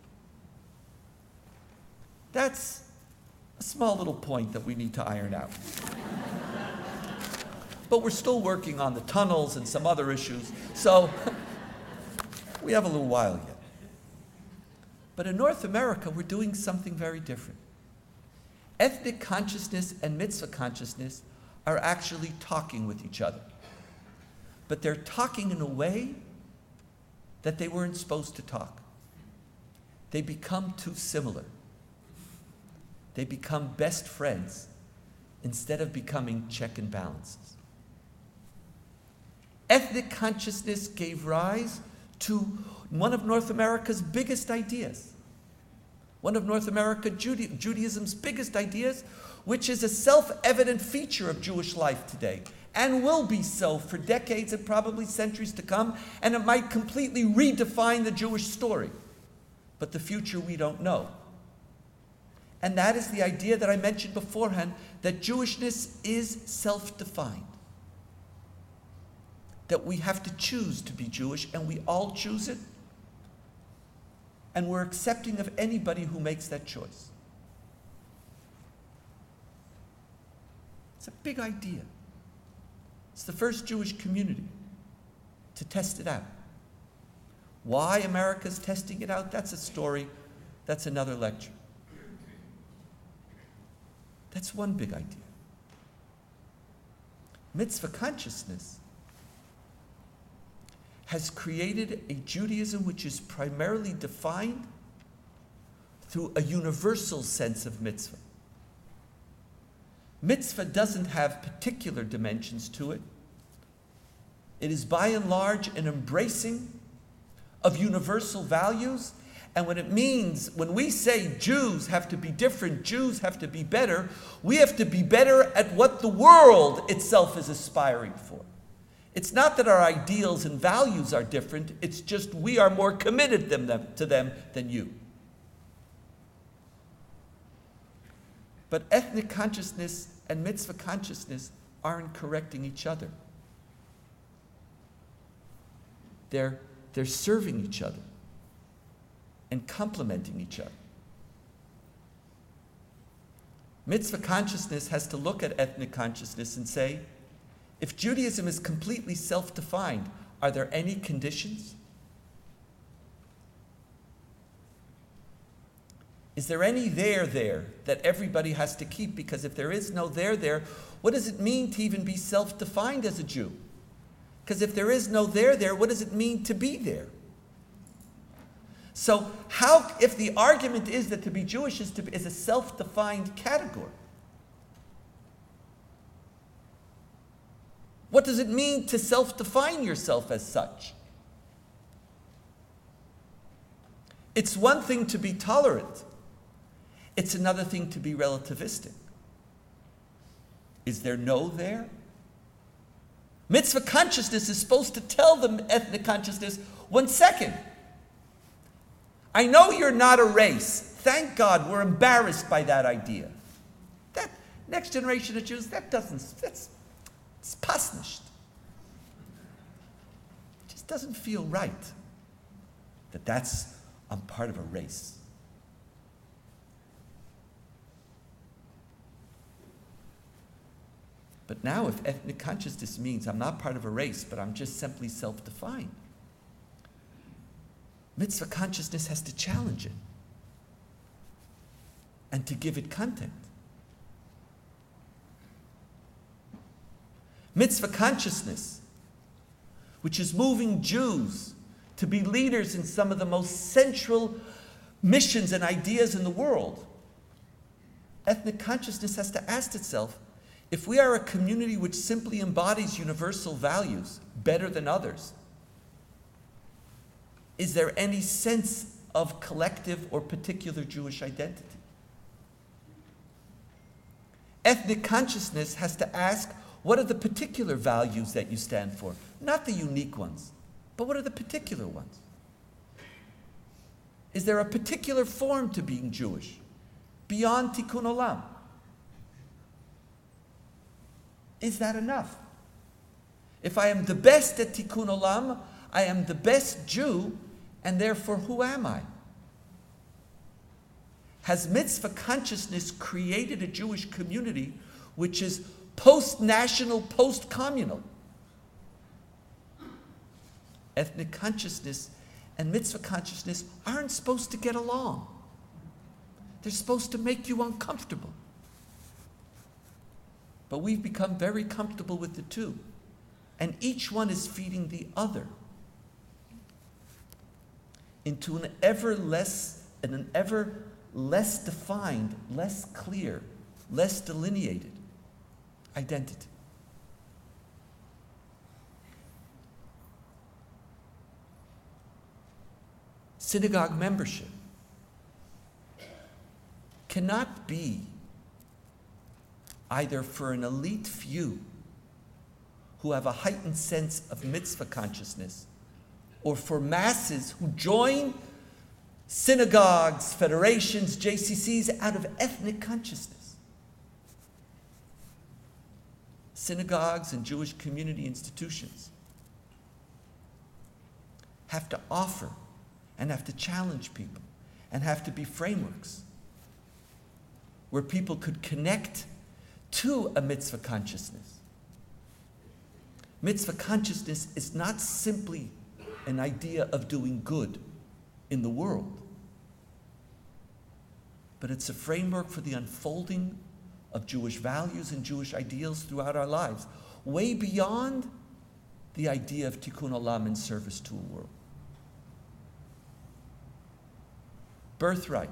That's a small little point that we need to iron out. but we're still working on the tunnels and some other issues, so we have a little while yet. But in North America, we're doing something very different. Ethnic consciousness and mitzvah consciousness are actually talking with each other. But they're talking in a way that they weren't supposed to talk. They become too similar. They become best friends instead of becoming check and balances. Ethnic consciousness gave rise to one of North America's biggest ideas. One of North America Juda- Judaism's biggest ideas, which is a self evident feature of Jewish life today and will be so for decades and probably centuries to come, and it might completely redefine the Jewish story. But the future we don't know. And that is the idea that I mentioned beforehand that Jewishness is self defined. That we have to choose to be Jewish, and we all choose it. And we're accepting of anybody who makes that choice. It's a big idea. It's the first Jewish community to test it out. Why America's testing it out, that's a story, that's another lecture. That's one big idea. Mitzvah consciousness has created a Judaism which is primarily defined through a universal sense of mitzvah. Mitzvah doesn't have particular dimensions to it. It is by and large an embracing of universal values. And when it means, when we say Jews have to be different, Jews have to be better, we have to be better at what the world itself is aspiring for. It's not that our ideals and values are different, it's just we are more committed to them than you. But ethnic consciousness and mitzvah consciousness aren't correcting each other. They're, they're serving each other and complementing each other. Mitzvah consciousness has to look at ethnic consciousness and say, if Judaism is completely self defined, are there any conditions? Is there any there there that everybody has to keep? Because if there is no there there, what does it mean to even be self defined as a Jew? Because if there is no there there, what does it mean to be there? So, how, if the argument is that to be Jewish is, to, is a self defined category, what does it mean to self define yourself as such? It's one thing to be tolerant, it's another thing to be relativistic. Is there no there? Mitzvah consciousness is supposed to tell the ethnic consciousness one second. I know you're not a race. Thank God we're embarrassed by that idea. That next generation of Jews, that doesn't, that's it's pasnished. It just doesn't feel right that that's I'm part of a race. But now, if ethnic consciousness means I'm not part of a race, but I'm just simply self defined, mitzvah consciousness has to challenge it and to give it content. Mitzvah consciousness, which is moving Jews to be leaders in some of the most central missions and ideas in the world. Ethnic consciousness has to ask itself if we are a community which simply embodies universal values better than others, is there any sense of collective or particular Jewish identity? Ethnic consciousness has to ask what are the particular values that you stand for, not the unique ones. But what are the particular ones? Is there a particular form to being Jewish beyond tikkun olam? Is that enough? If I am the best at tikkun olam, I am the best Jew, and therefore who am I? Has mitzvah consciousness created a Jewish community which is post national, post communal? ethnic consciousness and mitzvah consciousness aren't supposed to get along. They're supposed to make you uncomfortable. But we've become very comfortable with the two, and each one is feeding the other into an ever less and an ever less defined, less clear, less delineated identity. synagogue membership cannot be either for an elite few who have a heightened sense of mitzvah consciousness or for masses who join synagogues, federations, JCCs out of ethnic consciousness. Synagogues and Jewish community institutions have to offer and have to challenge people and have to be frameworks where people could connect to a mitzvah consciousness. Mitzvah consciousness is not simply an idea of doing good in the world, but it's a framework for the unfolding of Jewish values and Jewish ideals throughout our lives, way beyond the idea of tikkun olam in service to a world. Birthright,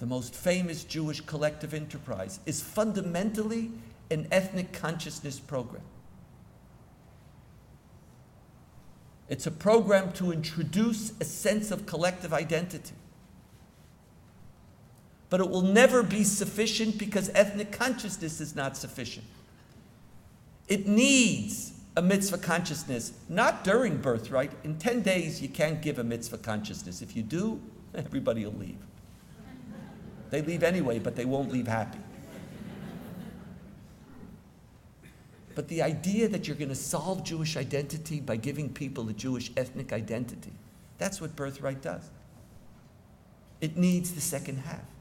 the most famous Jewish collective enterprise, is fundamentally an ethnic consciousness program. It's a program to introduce a sense of collective identity. But it will never be sufficient because ethnic consciousness is not sufficient. It needs a mitzvah consciousness, not during birthright. In 10 days, you can't give a mitzvah consciousness. If you do, everybody will leave. They leave anyway, but they won't leave happy. But the idea that you're going to solve Jewish identity by giving people a Jewish ethnic identity, that's what birthright does. It needs the second half.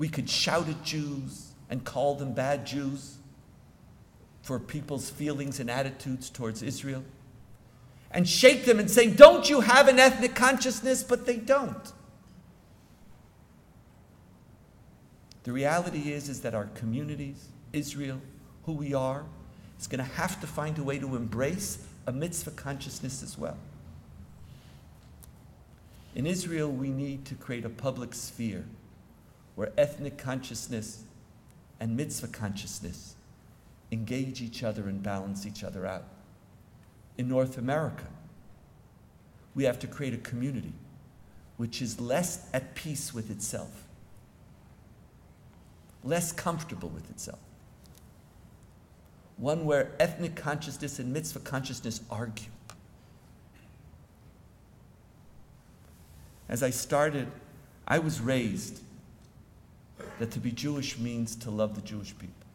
We could shout at Jews and call them bad Jews for people's feelings and attitudes towards Israel. and shake them and say, Don't you have an ethnic consciousness? But they don't. The reality is, is that our communities, Israel, who we are, is going to have to find a way to embrace a mitzvah consciousness as well. In Israel, we need to create a public sphere where ethnic consciousness and mitzvah consciousness engage each other and balance each other out. In North America, we have to create a community which is less at peace with itself, less comfortable with itself. One where ethnic consciousness and mitzvah consciousness argue. As I started, I was raised that to be Jewish means to love the Jewish people.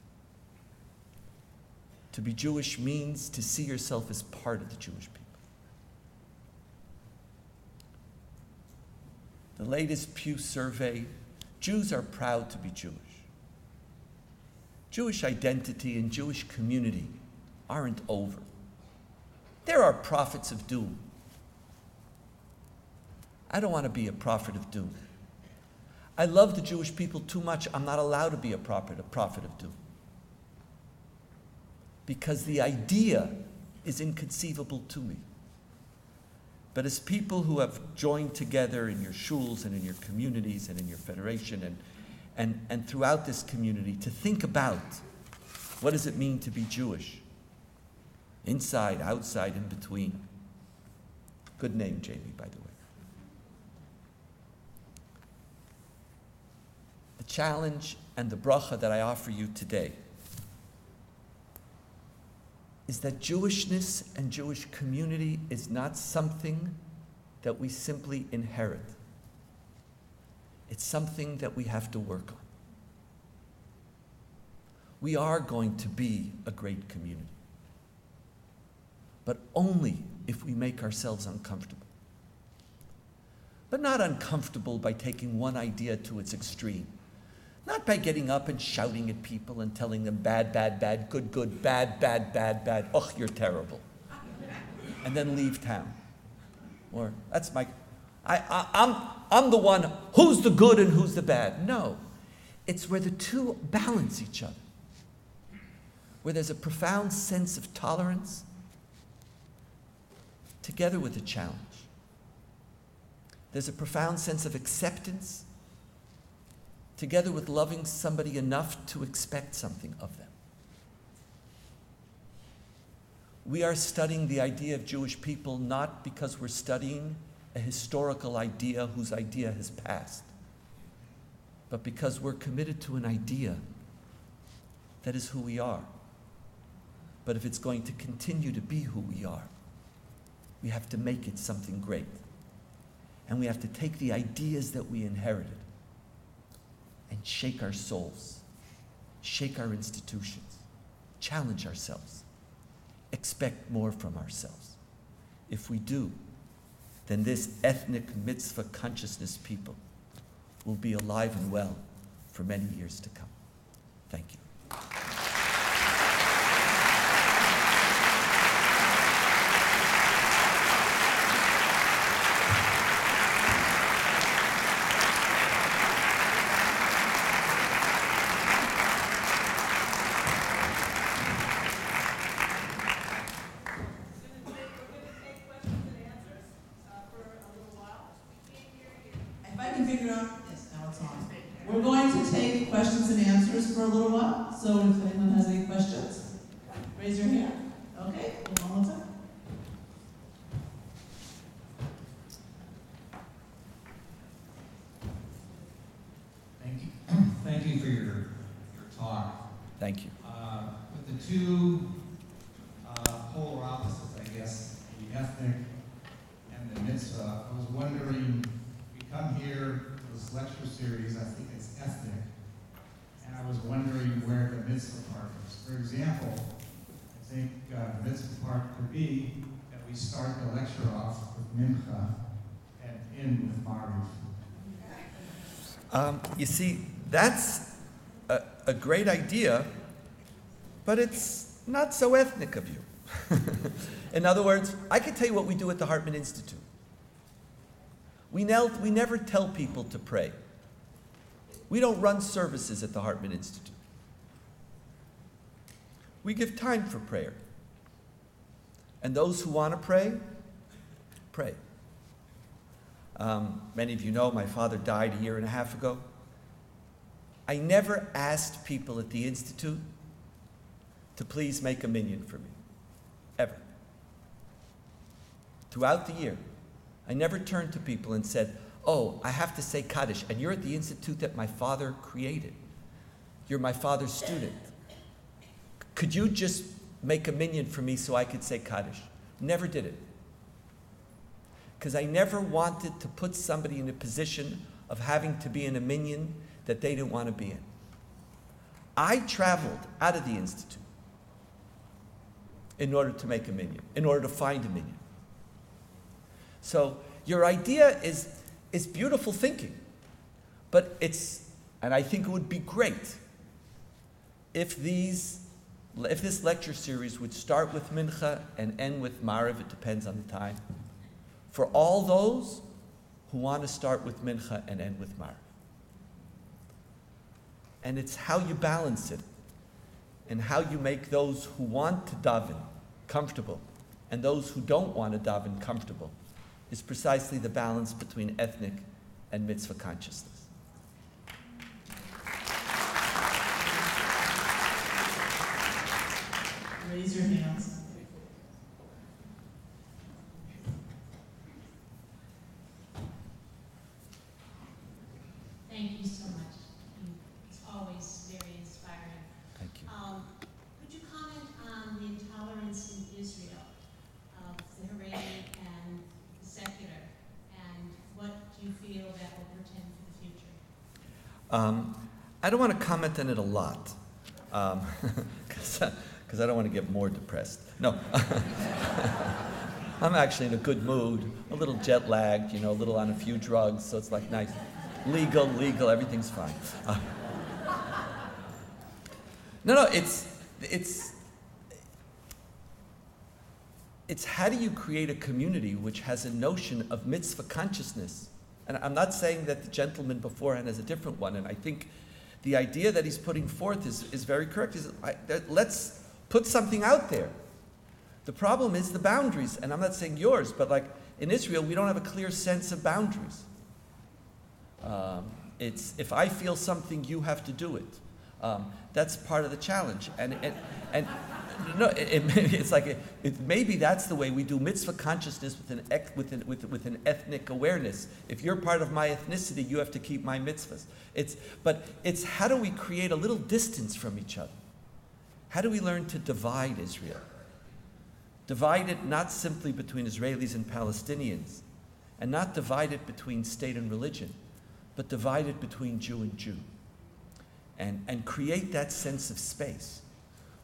To be Jewish means to see yourself as part of the Jewish people. The latest Pew survey Jews are proud to be Jewish. Jewish identity and Jewish community aren't over. There are prophets of doom. I don't want to be a prophet of doom. I love the Jewish people too much. I'm not allowed to be a prophet, a prophet of doom because the idea is inconceivable to me. But as people who have joined together in your shuls and in your communities and in your federation and, and, and throughout this community to think about what does it mean to be Jewish? Inside, outside, in between. Good name, Jamie, by the way. The challenge and the bracha that I offer you today is that Jewishness and Jewish community is not something that we simply inherit. It's something that we have to work on. We are going to be a great community, but only if we make ourselves uncomfortable. But not uncomfortable by taking one idea to its extreme not by getting up and shouting at people and telling them bad, bad, bad, good, good, bad, bad, bad, bad, ugh, you're terrible. And then leave town. Or that's my, I, I, I'm, I'm the one who's the good and who's the bad. No. It's where the two balance each other, where there's a profound sense of tolerance together with a challenge. There's a profound sense of acceptance together with loving somebody enough to expect something of them. We are studying the idea of Jewish people not because we're studying a historical idea whose idea has passed, but because we're committed to an idea that is who we are. But if it's going to continue to be who we are, we have to make it something great. And we have to take the ideas that we inherited and shake our souls, shake our institutions, challenge ourselves, expect more from ourselves. If we do, then this ethnic mitzvah consciousness people will be alive and well for many years to come. Thank you. You see, that's a, a great idea, but it's not so ethnic of you. In other words, I can tell you what we do at the Hartman Institute. We, knelt, we never tell people to pray. We don't run services at the Hartman Institute. We give time for prayer. And those who want to pray, pray. Um, many of you know my father died a year and a half ago. I never asked people at the Institute to please make a minyan for me, ever. Throughout the year, I never turned to people and said, Oh, I have to say Kaddish, and you're at the institute that my father created. You're my father's student. Could you just make a minyan for me so I could say Kaddish? Never did it. Because I never wanted to put somebody in a position of having to be in a minyan that they didn't want to be in. I traveled out of the institute in order to make a minyan, in order to find a minyan. So your idea is, is beautiful thinking, but it's, and I think it would be great if these if this lecture series would start with Mincha and end with Mariv, it depends on the time, for all those who want to start with Mincha and end with Mariv. And it's how you balance it and how you make those who want to daven comfortable and those who don't want to daven comfortable is precisely the balance between ethnic and mitzvah consciousness. Raise your hands. Thank you so much. It's always very inspiring. Thank you. Um, Could you comment on the intolerance in Israel of the Haredi and the secular? And what do you feel that will portend for the future? Um, I don't want to comment on it a lot because I don't want to get more depressed. No. I'm actually in a good mood, a little jet lagged, you know, a little on a few drugs, so it's like nice. Legal, legal, everything's fine. Uh, no, no, it's, it's, it's how do you create a community which has a notion of mitzvah consciousness? And I'm not saying that the gentleman beforehand has a different one, and I think the idea that he's putting forth is, is very correct. Is, let's put something out there. The problem is the boundaries, and I'm not saying yours, but like in Israel, we don't have a clear sense of boundaries. Um, it's if I feel something, you have to do it. Um, that's part of the challenge, and and, and no, it, it, it's like it, it, maybe that's the way we do mitzvah consciousness with an, with, an, with, with an ethnic awareness. If you're part of my ethnicity, you have to keep my mitzvahs. It's but it's how do we create a little distance from each other? How do we learn to divide Israel? Divide it not simply between Israelis and Palestinians, and not divide it between state and religion, but divide it between Jew and Jew. And, and create that sense of space.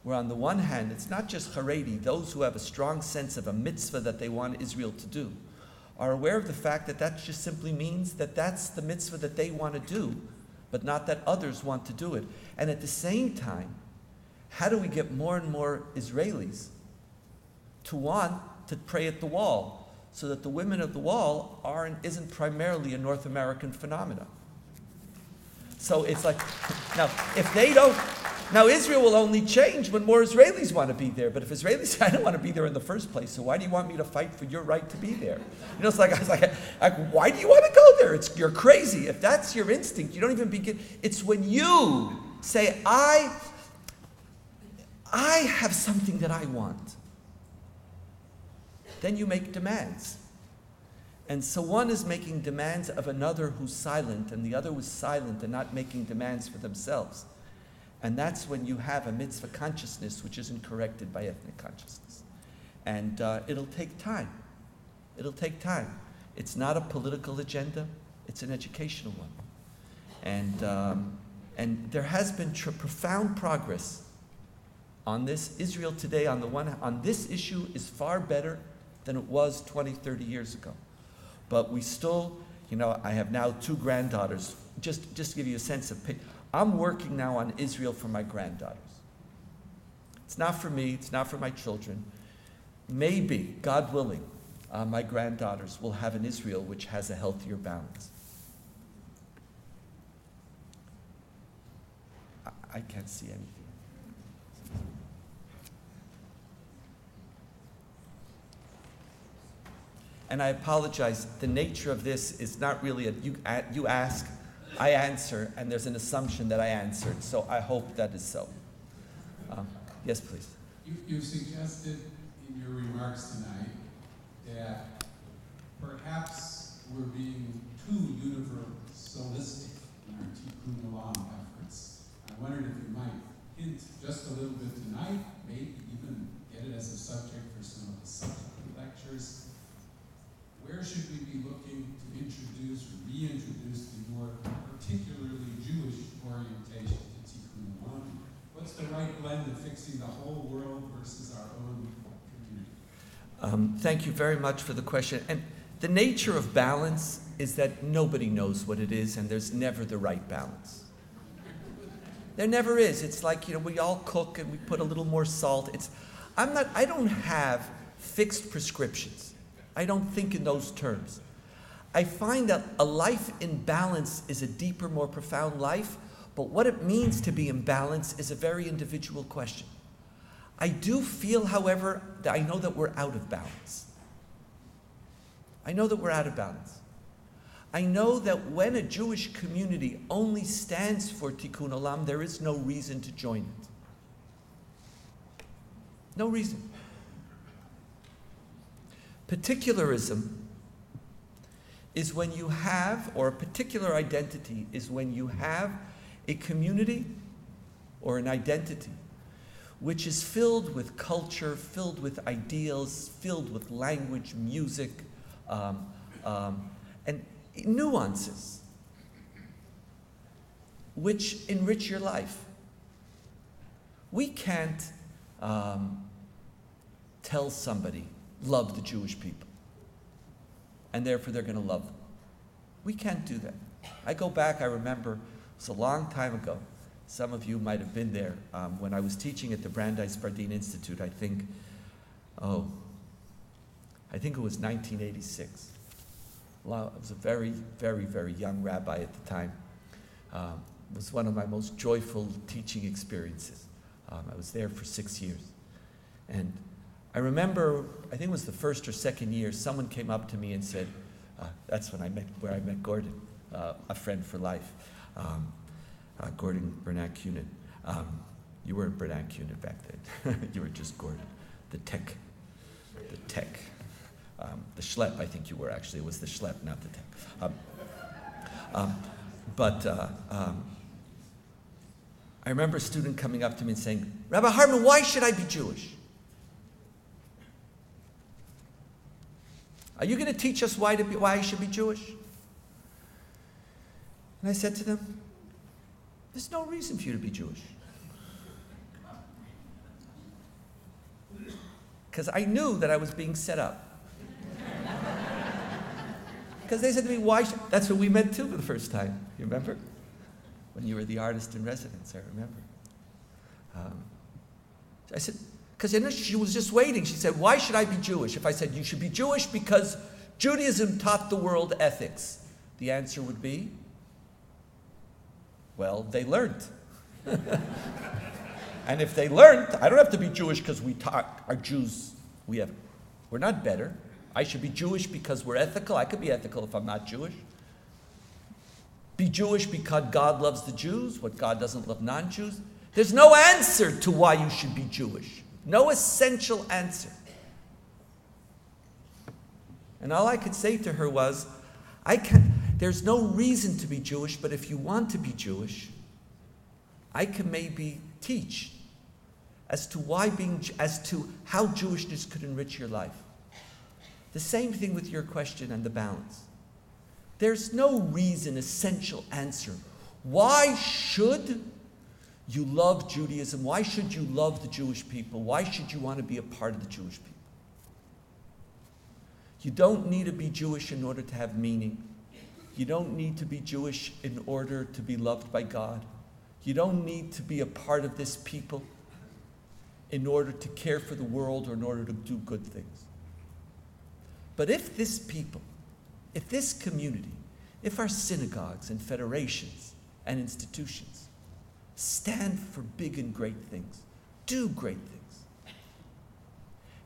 Where, on the one hand, it's not just Haredi, those who have a strong sense of a mitzvah that they want Israel to do, are aware of the fact that that just simply means that that's the mitzvah that they want to do, but not that others want to do it. And at the same time, how do we get more and more Israelis to want to pray at the wall so that the women of the wall aren't, isn't primarily a North American phenomenon? So it's like, now, if they don't, now Israel will only change when more Israelis want to be there. But if Israelis say, I don't want to be there in the first place, so why do you want me to fight for your right to be there? You know, it's like, I was like, like why do you want to go there? It's, you're crazy. If that's your instinct, you don't even begin. It's when you say, I, I have something that I want. Then you make demands. And so one is making demands of another who's silent, and the other was silent and not making demands for themselves. And that's when you have a mitzvah consciousness which isn't corrected by ethnic consciousness. And uh, it'll take time. It'll take time. It's not a political agenda, it's an educational one. And, um, and there has been tr- profound progress on this. Israel today, on, the one, on this issue, is far better than it was 20, 30 years ago. But we still, you know, I have now two granddaughters. Just, just to give you a sense of, I'm working now on Israel for my granddaughters. It's not for me, it's not for my children, maybe, God willing, uh, my granddaughters will have an Israel which has a healthier balance. I, I can't see anything. And I apologize, the nature of this is not really a you, a- you ask, I answer, and there's an assumption that I answered. So I hope that is so. Um, yes, please. You, you suggested in your remarks tonight that perhaps we're being too universalistic in our tikkun olam efforts. I wondered if you might hint just a little bit tonight, maybe even get it as a subject for some of the subsequent lectures. Where should we be looking to introduce or reintroduce the more particularly Jewish orientation to tikkun olam? What's the right blend of fixing the whole world versus our own community? Um, thank you very much for the question. And the nature of balance is that nobody knows what it is, and there's never the right balance. There never is. It's like you know we all cook and we put a little more salt. It's I'm not. I don't have fixed prescriptions. I don't think in those terms. I find that a life in balance is a deeper, more profound life. But what it means to be in balance is a very individual question. I do feel, however, that I know that we're out of balance. I know that we're out of balance. I know that when a Jewish community only stands for Tikkun Olam, there is no reason to join it. No reason. Particularism is when you have, or a particular identity is when you have a community or an identity which is filled with culture, filled with ideals, filled with language, music, um, um, and nuances which enrich your life. We can't um, tell somebody, love the Jewish people, and therefore they're going to love them. We can't do that. I go back, I remember, it was a long time ago. Some of you might have been there um, when I was teaching at the Brandeis Bardin Institute. I think, oh, I think it was 1986. I was a very, very, very young rabbi at the time. Um, it was one of my most joyful teaching experiences. Um, I was there for six years. And I remember, I think it was the first or second year, someone came up to me and said, uh, that's when I met, where I met Gordon, uh, a friend for life. Um, uh, Gordon Bernat Kunin. Um, you weren't Bernat Kunin back then. you were just Gordon, the tech, the tech, um, the schlep. I think you were actually. It was the schlep, not the tech. Um, um, but uh, um, I remember a student coming up to me and saying, "Rabbi Hartman, why should I be Jewish? Are you going to teach us why to be, why I should be Jewish?" And I said to them, there's no reason for you to be Jewish. Because I knew that I was being set up. Because they said to me, why? Should? That's what we met too for the first time. You remember? When you were the artist in residence, I remember. Um, I said, because she was just waiting. She said, why should I be Jewish? If I said, you should be Jewish because Judaism taught the world ethics, the answer would be, well, they learned. and if they learned, I don't have to be Jewish because we talk, are Jews. We have, we're not better. I should be Jewish because we're ethical. I could be ethical if I'm not Jewish. Be Jewish because God loves the Jews, what God doesn't love non Jews. There's no answer to why you should be Jewish. No essential answer. And all I could say to her was, I can there's no reason to be Jewish, but if you want to be Jewish, I can maybe teach as to why being as to how Jewishness could enrich your life. The same thing with your question and the balance. There's no reason, essential answer. Why should you love Judaism? Why should you love the Jewish people? Why should you want to be a part of the Jewish people? You don't need to be Jewish in order to have meaning. You don't need to be Jewish in order to be loved by God. You don't need to be a part of this people in order to care for the world or in order to do good things. But if this people, if this community, if our synagogues and federations and institutions stand for big and great things, do great things,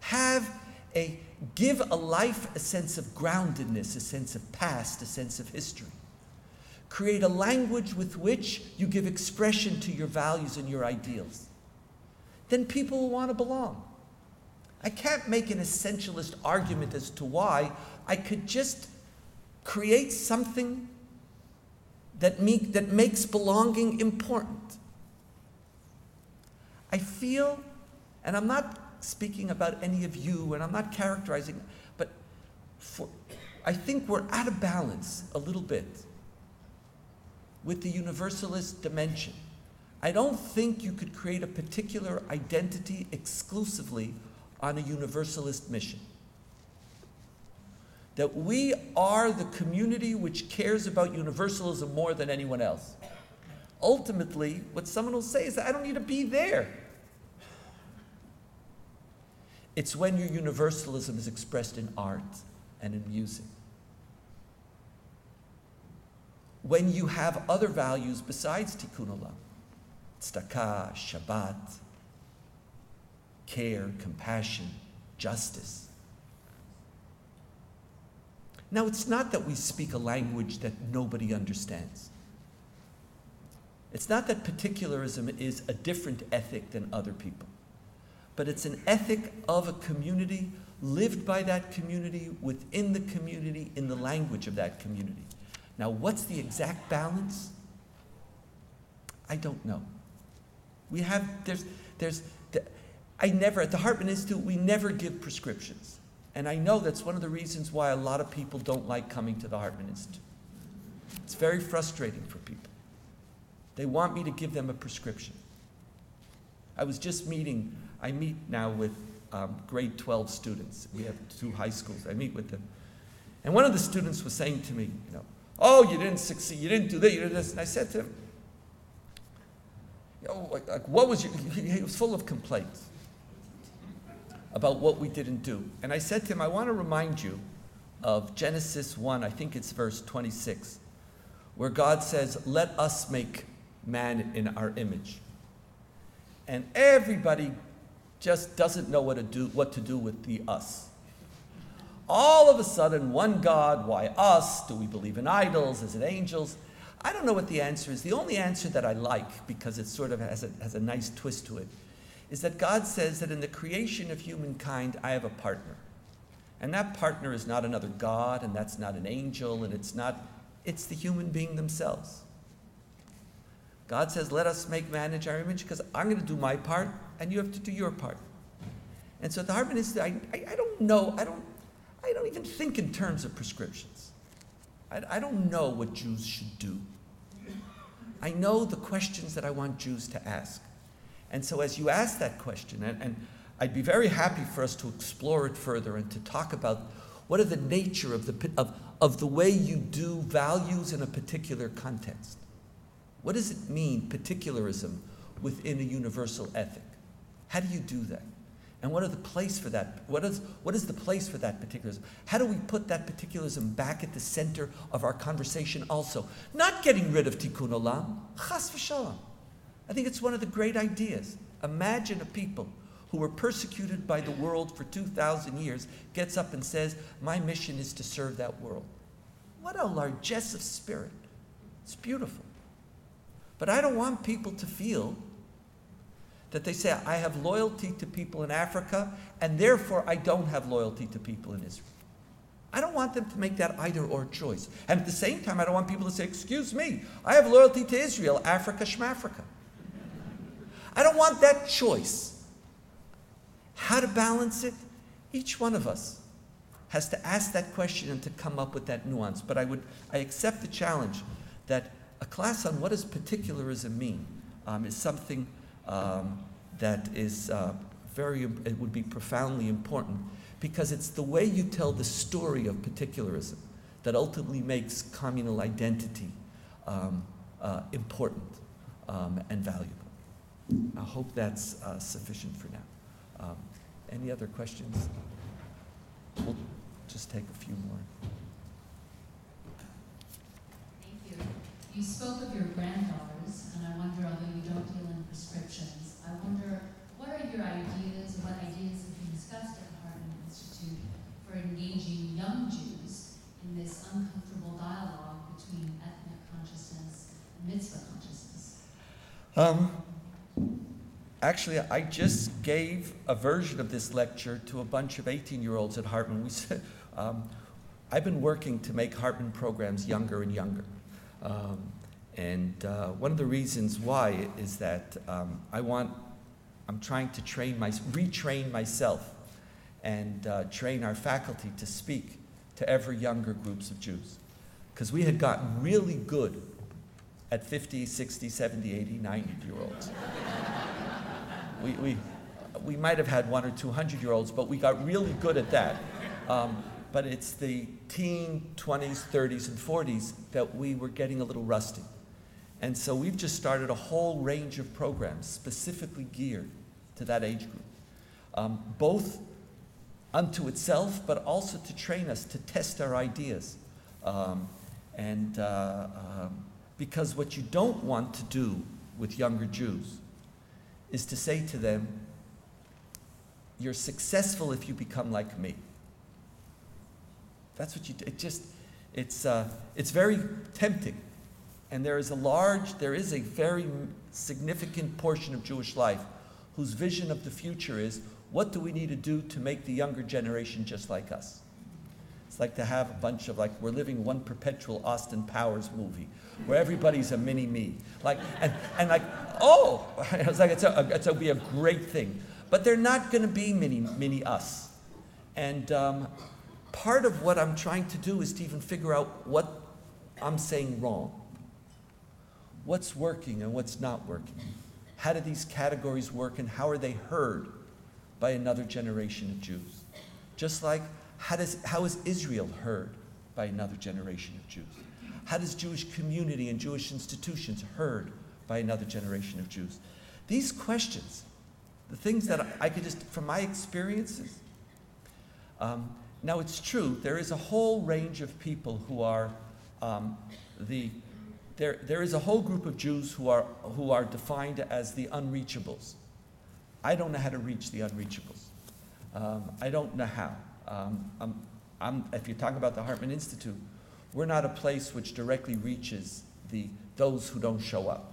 have a give a life a sense of groundedness, a sense of past, a sense of history. Create a language with which you give expression to your values and your ideals. Then people will want to belong. I can't make an essentialist argument as to why. I could just create something that, that makes belonging important. I feel, and I'm not speaking about any of you, and I'm not characterizing, but for, I think we're out of balance a little bit with the universalist dimension. I don't think you could create a particular identity exclusively on a universalist mission. That we are the community which cares about universalism more than anyone else. Ultimately, what someone will say is, I don't need to be there. It's when your universalism is expressed in art and in music. When you have other values besides tikkun olam, tzedakah, Shabbat, care, compassion, justice. Now, it's not that we speak a language that nobody understands. It's not that particularism is a different ethic than other people but it's an ethic of a community, lived by that community, within the community, in the language of that community. Now, what's the exact balance? I don't know. We have, there's, there's, I never, at the Hartman Institute, we never give prescriptions. And I know that's one of the reasons why a lot of people don't like coming to the Hartman Institute. It's very frustrating for people. They want me to give them a prescription. I was just meeting I meet now with um, grade 12 students. We have two high schools. I meet with them. And one of the students was saying to me, you know, oh, you didn't succeed, you didn't do that, you did this. And I said to him, you know, like, like what was your, he, he was full of complaints about what we didn't do. And I said to him, I want to remind you of Genesis 1, I think it's verse 26, where God says, Let us make man in our image. And everybody just doesn't know what to do, what to do with the us. All of a sudden, one God, why us? Do we believe in idols? Is it angels? I don't know what the answer is. The only answer that I like, because it sort of has a, has a nice twist to it, is that God says that in the creation of humankind, I have a partner. And that partner is not another God, and that's not an angel, and it's not, it's the human being themselves. God says, let us make man in our image, because I'm going to do my part, and you have to do your part. And so the Hartman Institute, I, I, I, don't know, I don't, I don't even think in terms of prescriptions. I, I don't know what Jews should do. I know the questions that I want Jews to ask. And so as you ask that question, and, and I'd be very happy for us to explore it further and to talk about what are the nature of the, of, of the way you do values in a particular context. What does it mean, particularism, within a universal ethic? How do you do that? And what are the place for that? What is, what is the place for that particularism? How do we put that particularism back at the center of our conversation also? Not getting rid of tikkun olam, chas v'shalom. I think it's one of the great ideas. Imagine a people who were persecuted by the world for 2,000 years gets up and says, my mission is to serve that world. What a largesse of spirit. It's beautiful. But I don't want people to feel that they say, I have loyalty to people in Africa, and therefore I don't have loyalty to people in Israel. I don't want them to make that either or choice. And at the same time, I don't want people to say, Excuse me, I have loyalty to Israel, Africa, Shmafrica. I don't want that choice. How to balance it? Each one of us has to ask that question and to come up with that nuance. But I would I accept the challenge that a class on what does particularism mean um, is something um, that is uh, very, it would be profoundly important because it's the way you tell the story of particularism that ultimately makes communal identity um, uh, important um, and valuable. I hope that's uh, sufficient for now. Um, any other questions? We'll just take a few more. Thank you. You spoke of your granddaughters, and I wonder, although you don't prescriptions, I wonder, what are your ideas, what ideas have been discussed at the Hartman Institute for engaging young Jews in this uncomfortable dialogue between ethnic consciousness and mitzvah consciousness? Um, actually, I just gave a version of this lecture to a bunch of 18 year olds at Hartman. We said, um, I've been working to make Hartman programs younger and younger. Um, and uh, one of the reasons why is that um, I want, I'm trying to train my, retrain myself and uh, train our faculty to speak to ever younger groups of Jews. Because we had gotten really good at 50, 60, 70, 80, 90 year olds. we, we, we might have had one or 200 year olds, but we got really good at that. Um, but it's the teen, 20s, 30s, and 40s that we were getting a little rusty. And so we've just started a whole range of programs specifically geared to that age group, um, both unto itself, but also to train us to test our ideas. Um, and uh, um, because what you don't want to do with younger Jews is to say to them, You're successful if you become like me. That's what you do. It just, it's, uh, it's very tempting. And there is a large, there is a very significant portion of Jewish life whose vision of the future is what do we need to do to make the younger generation just like us? It's like to have a bunch of like we're living one perpetual Austin Powers movie where everybody's a mini me. Like and, and like oh, it's like it's a it's a, be a great thing, but they're not going to be mini mini us. And um, part of what I'm trying to do is to even figure out what I'm saying wrong. What's working and what's not working? How do these categories work and how are they heard by another generation of Jews? Just like how, does, how is Israel heard by another generation of Jews? How does Jewish community and Jewish institutions heard by another generation of Jews? These questions, the things that I could just, from my experiences, um, now it's true, there is a whole range of people who are um, the there, there is a whole group of Jews who are, who are defined as the unreachables. I don't know how to reach the unreachables. Um, I don't know how. Um, I'm, I'm, if you talk about the Hartman Institute, we're not a place which directly reaches the, those who don't show up.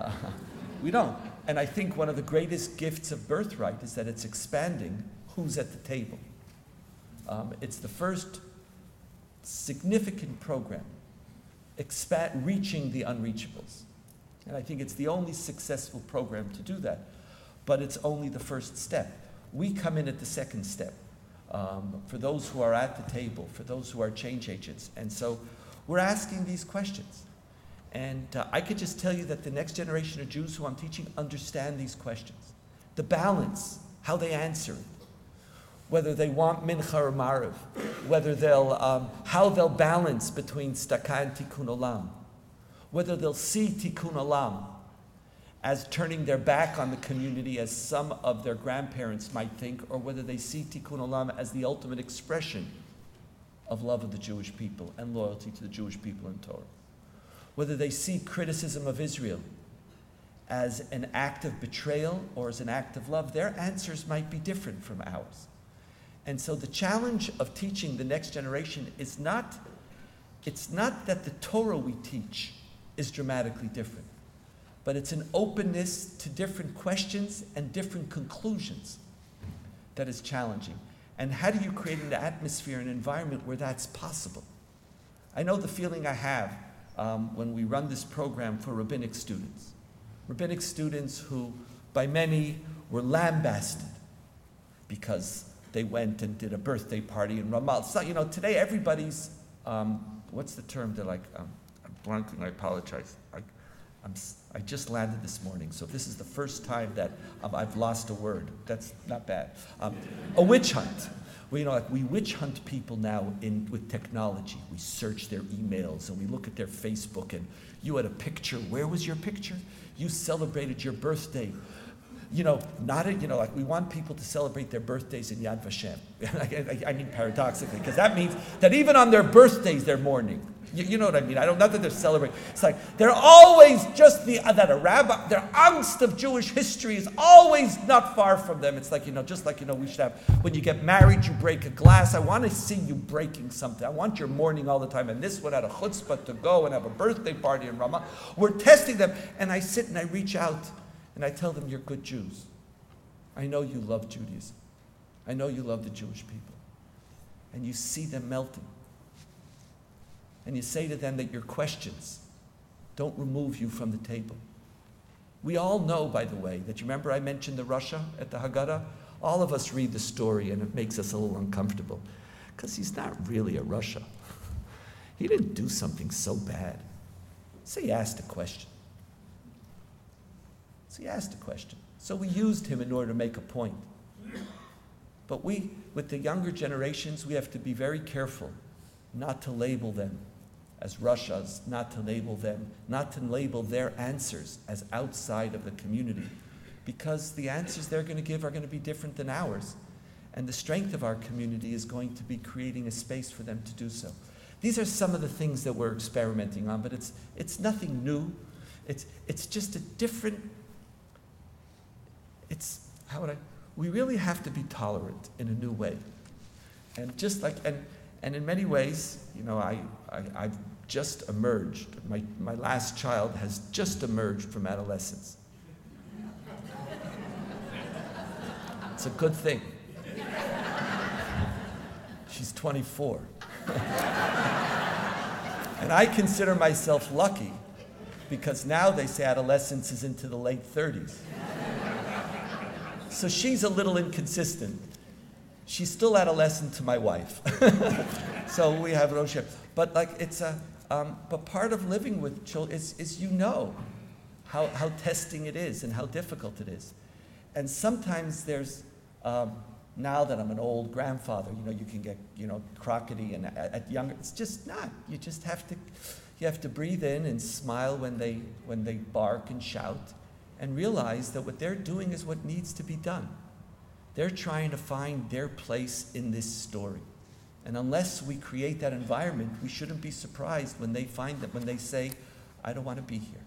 Uh, we don't. And I think one of the greatest gifts of Birthright is that it's expanding who's at the table. Um, it's the first significant program reaching the unreachables. And I think it's the only successful program to do that. But it's only the first step. We come in at the second step um, for those who are at the table, for those who are change agents. And so we're asking these questions. And uh, I could just tell you that the next generation of Jews who I'm teaching understand these questions. The balance, how they answer it, whether they want mincha or mariv, whether they'll, um, how they'll balance between tzedakah and tikkun olam, whether they'll see tikkun olam as turning their back on the community as some of their grandparents might think, or whether they see tikkun olam as the ultimate expression of love of the Jewish people and loyalty to the Jewish people in Torah. Whether they see criticism of Israel as an act of betrayal or as an act of love, their answers might be different from ours. And so the challenge of teaching the next generation is not, it's not that the Torah we teach is dramatically different, but it's an openness to different questions and different conclusions that is challenging. And how do you create an atmosphere, an environment where that's possible? I know the feeling I have um, when we run this program for rabbinic students. Rabbinic students who, by many, were lambasted because they went and did a birthday party in Ramallah. So, you know, today everybody's, um, what's the term? They're like, um, I'm blanking, I apologize. I, I'm, I just landed this morning, so this is the first time that um, I've lost a word. That's not bad. Um, a witch hunt. We, you know, like we witch hunt people now in, with technology. We search their emails and we look at their Facebook, and you had a picture. Where was your picture? You celebrated your birthday you know, not a, you know, like we want people to celebrate their birthdays in Yad Vashem. I, mean paradoxically, because that means that even on their birthdays they're mourning. You, you, know what I mean? I don't, not that they're celebrating. It's like they're always just the, uh, that a rabbi, their angst of Jewish history is always not far from them. It's like, you know, just like, you know, we should have, when you get married, you break a glass. I want to see you breaking something. I want your mourning all the time. And this one had a chutzpah to go and have a birthday party in Ramallah. We're testing them. And I sit and I reach out and I tell them, You're good Jews. I know you love Judaism. I know you love the Jewish people. And you see them melting. And you say to them that your questions don't remove you from the table. We all know, by the way, that you remember I mentioned the rasha at the Haggadah? All of us read the story and it makes us a little uncomfortable because he's not really a rasha. He didn't do something so bad. So he asked a question. He asked a question. So we used him in order to make a point. But we, with the younger generations, we have to be very careful not to label them as rasha's, not to label them, not to label their answers as outside of the community. Because the answers they're going to give are going to be different than ours. And the strength of our community is going to be creating a space for them to do so. These are some of the things that we're experimenting on, but it's, it's nothing new. It's, it's just a different it's, how would I, we really have to be tolerant in a new way. And just like, and, and in many ways, you know, I, I, I've just emerged. My, my last child has just emerged from adolescence. It's a good thing. She's 24. and I consider myself lucky because now they say adolescence is into the late 30s. So she's a little inconsistent. She's still adolescent to my wife. so we have relationship. But like it's a, um, but part of living with children is, is you know how, how testing it is and how difficult it is. And sometimes there's, um, now that I'm an old grandfather, you know, you can get, you know, crockety and at, at younger, it's just not. You just have to, you have to breathe in and smile when they, when they bark and shout and realize that what they're doing is what needs to be done. They're trying to find their place in this story. And unless we create that environment, we shouldn't be surprised when they find that, when they say, I don't want to be here.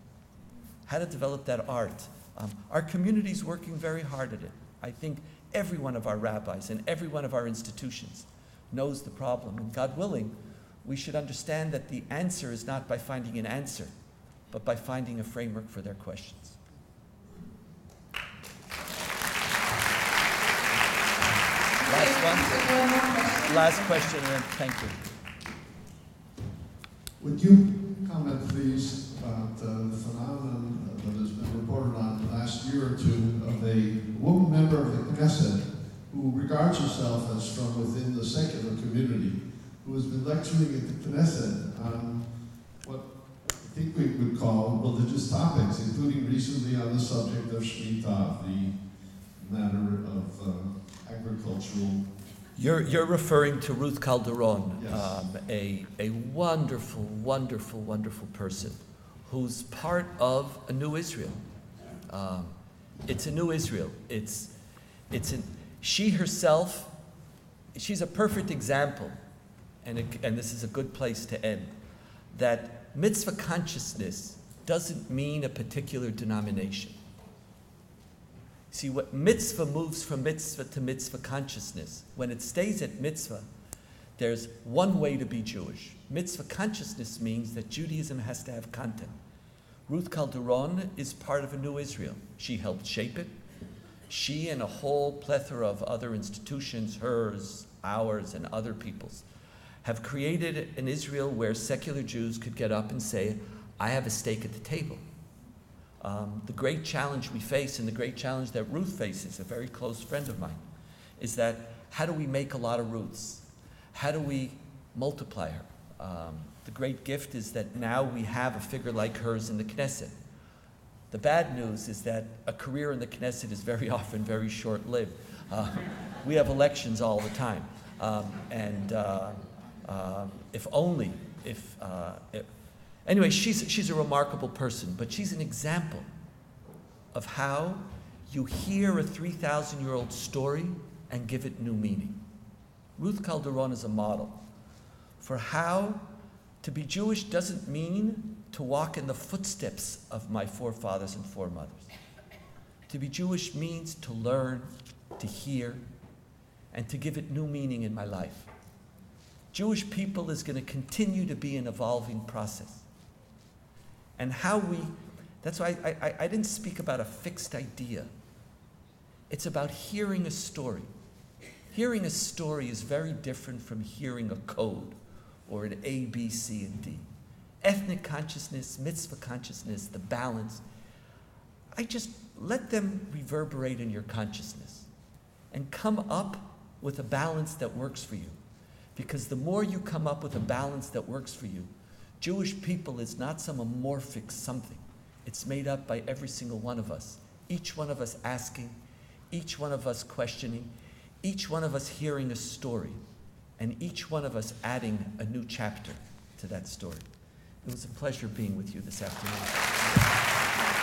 How to develop that art. Um, our community is working very hard at it. I think every one of our rabbis and every one of our institutions knows the problem. And God willing, we should understand that the answer is not by finding an answer, but by finding a framework for their questions. Last one. Last question, and then thank you. Would you comment, please, about uh, the phenomenon that has been reported on the last year or two of a woman member of the Knesset who regards herself as from within the secular community, who has been lecturing at the Knesset on what I think we would call religious topics, including recently on the subject of Shemitah, the matter of uh, agricultural. You're, you're referring to Ruth Calderon, Yes. um, a, a wonderful, wonderful, wonderful person who's part of a new Israel. Um, it's a new Israel. It's, it's an, she herself, she's a perfect example, and, it, and this is a good place to end, that mitzvah consciousness doesn't mean a particular denomination. See, what mitzvah moves from mitzvah to mitzvah consciousness. When it stays at mitzvah, there's one way to be Jewish. Mitzvah consciousness means that Judaism has to have content. Ruth Calderon is part of a new Israel. She helped shape it. She and a whole plethora of other institutions, hers, ours, and other people's, have created an Israel where secular Jews could get up and say, I have a stake at the table. Um, the great challenge we face, and the great challenge that Ruth faces, a very close friend of mine, is that how do we make a lot of Ruths? How do we multiply her? Um, the great gift is that now we have a figure like hers in the Knesset. The bad news is that a career in the Knesset is very often very short lived. Uh, we have elections all the time. Um, and uh, uh, if only, if, uh, if Anyway, she's, she's a remarkable person, but she's an example of how You hear a 3,000 year old story and give it new meaning. Ruth Calderon is a model for how to be Jewish doesn't mean to walk in the footsteps of my forefathers and foremothers. To be Jewish means to learn, to hear, and to give it new meaning in my life. Jewish people is going to continue to be an evolving process. And how we, that's why I, I, I didn't speak about a fixed idea. It's about hearing a story. Hearing a story is very different from hearing a code or an A, B, C, and D. Ethnic consciousness, mitzvah consciousness, the balance. I just let them reverberate in your consciousness and come up with a balance that works for you. Because the more you come up with a balance that works for you, Jewish people is not some amorphic something. It's made up by every single one of us. Each one of us asking, each one of us questioning, each one of us hearing a story, and each one of us adding a new chapter to that story. It was a pleasure being with you this afternoon.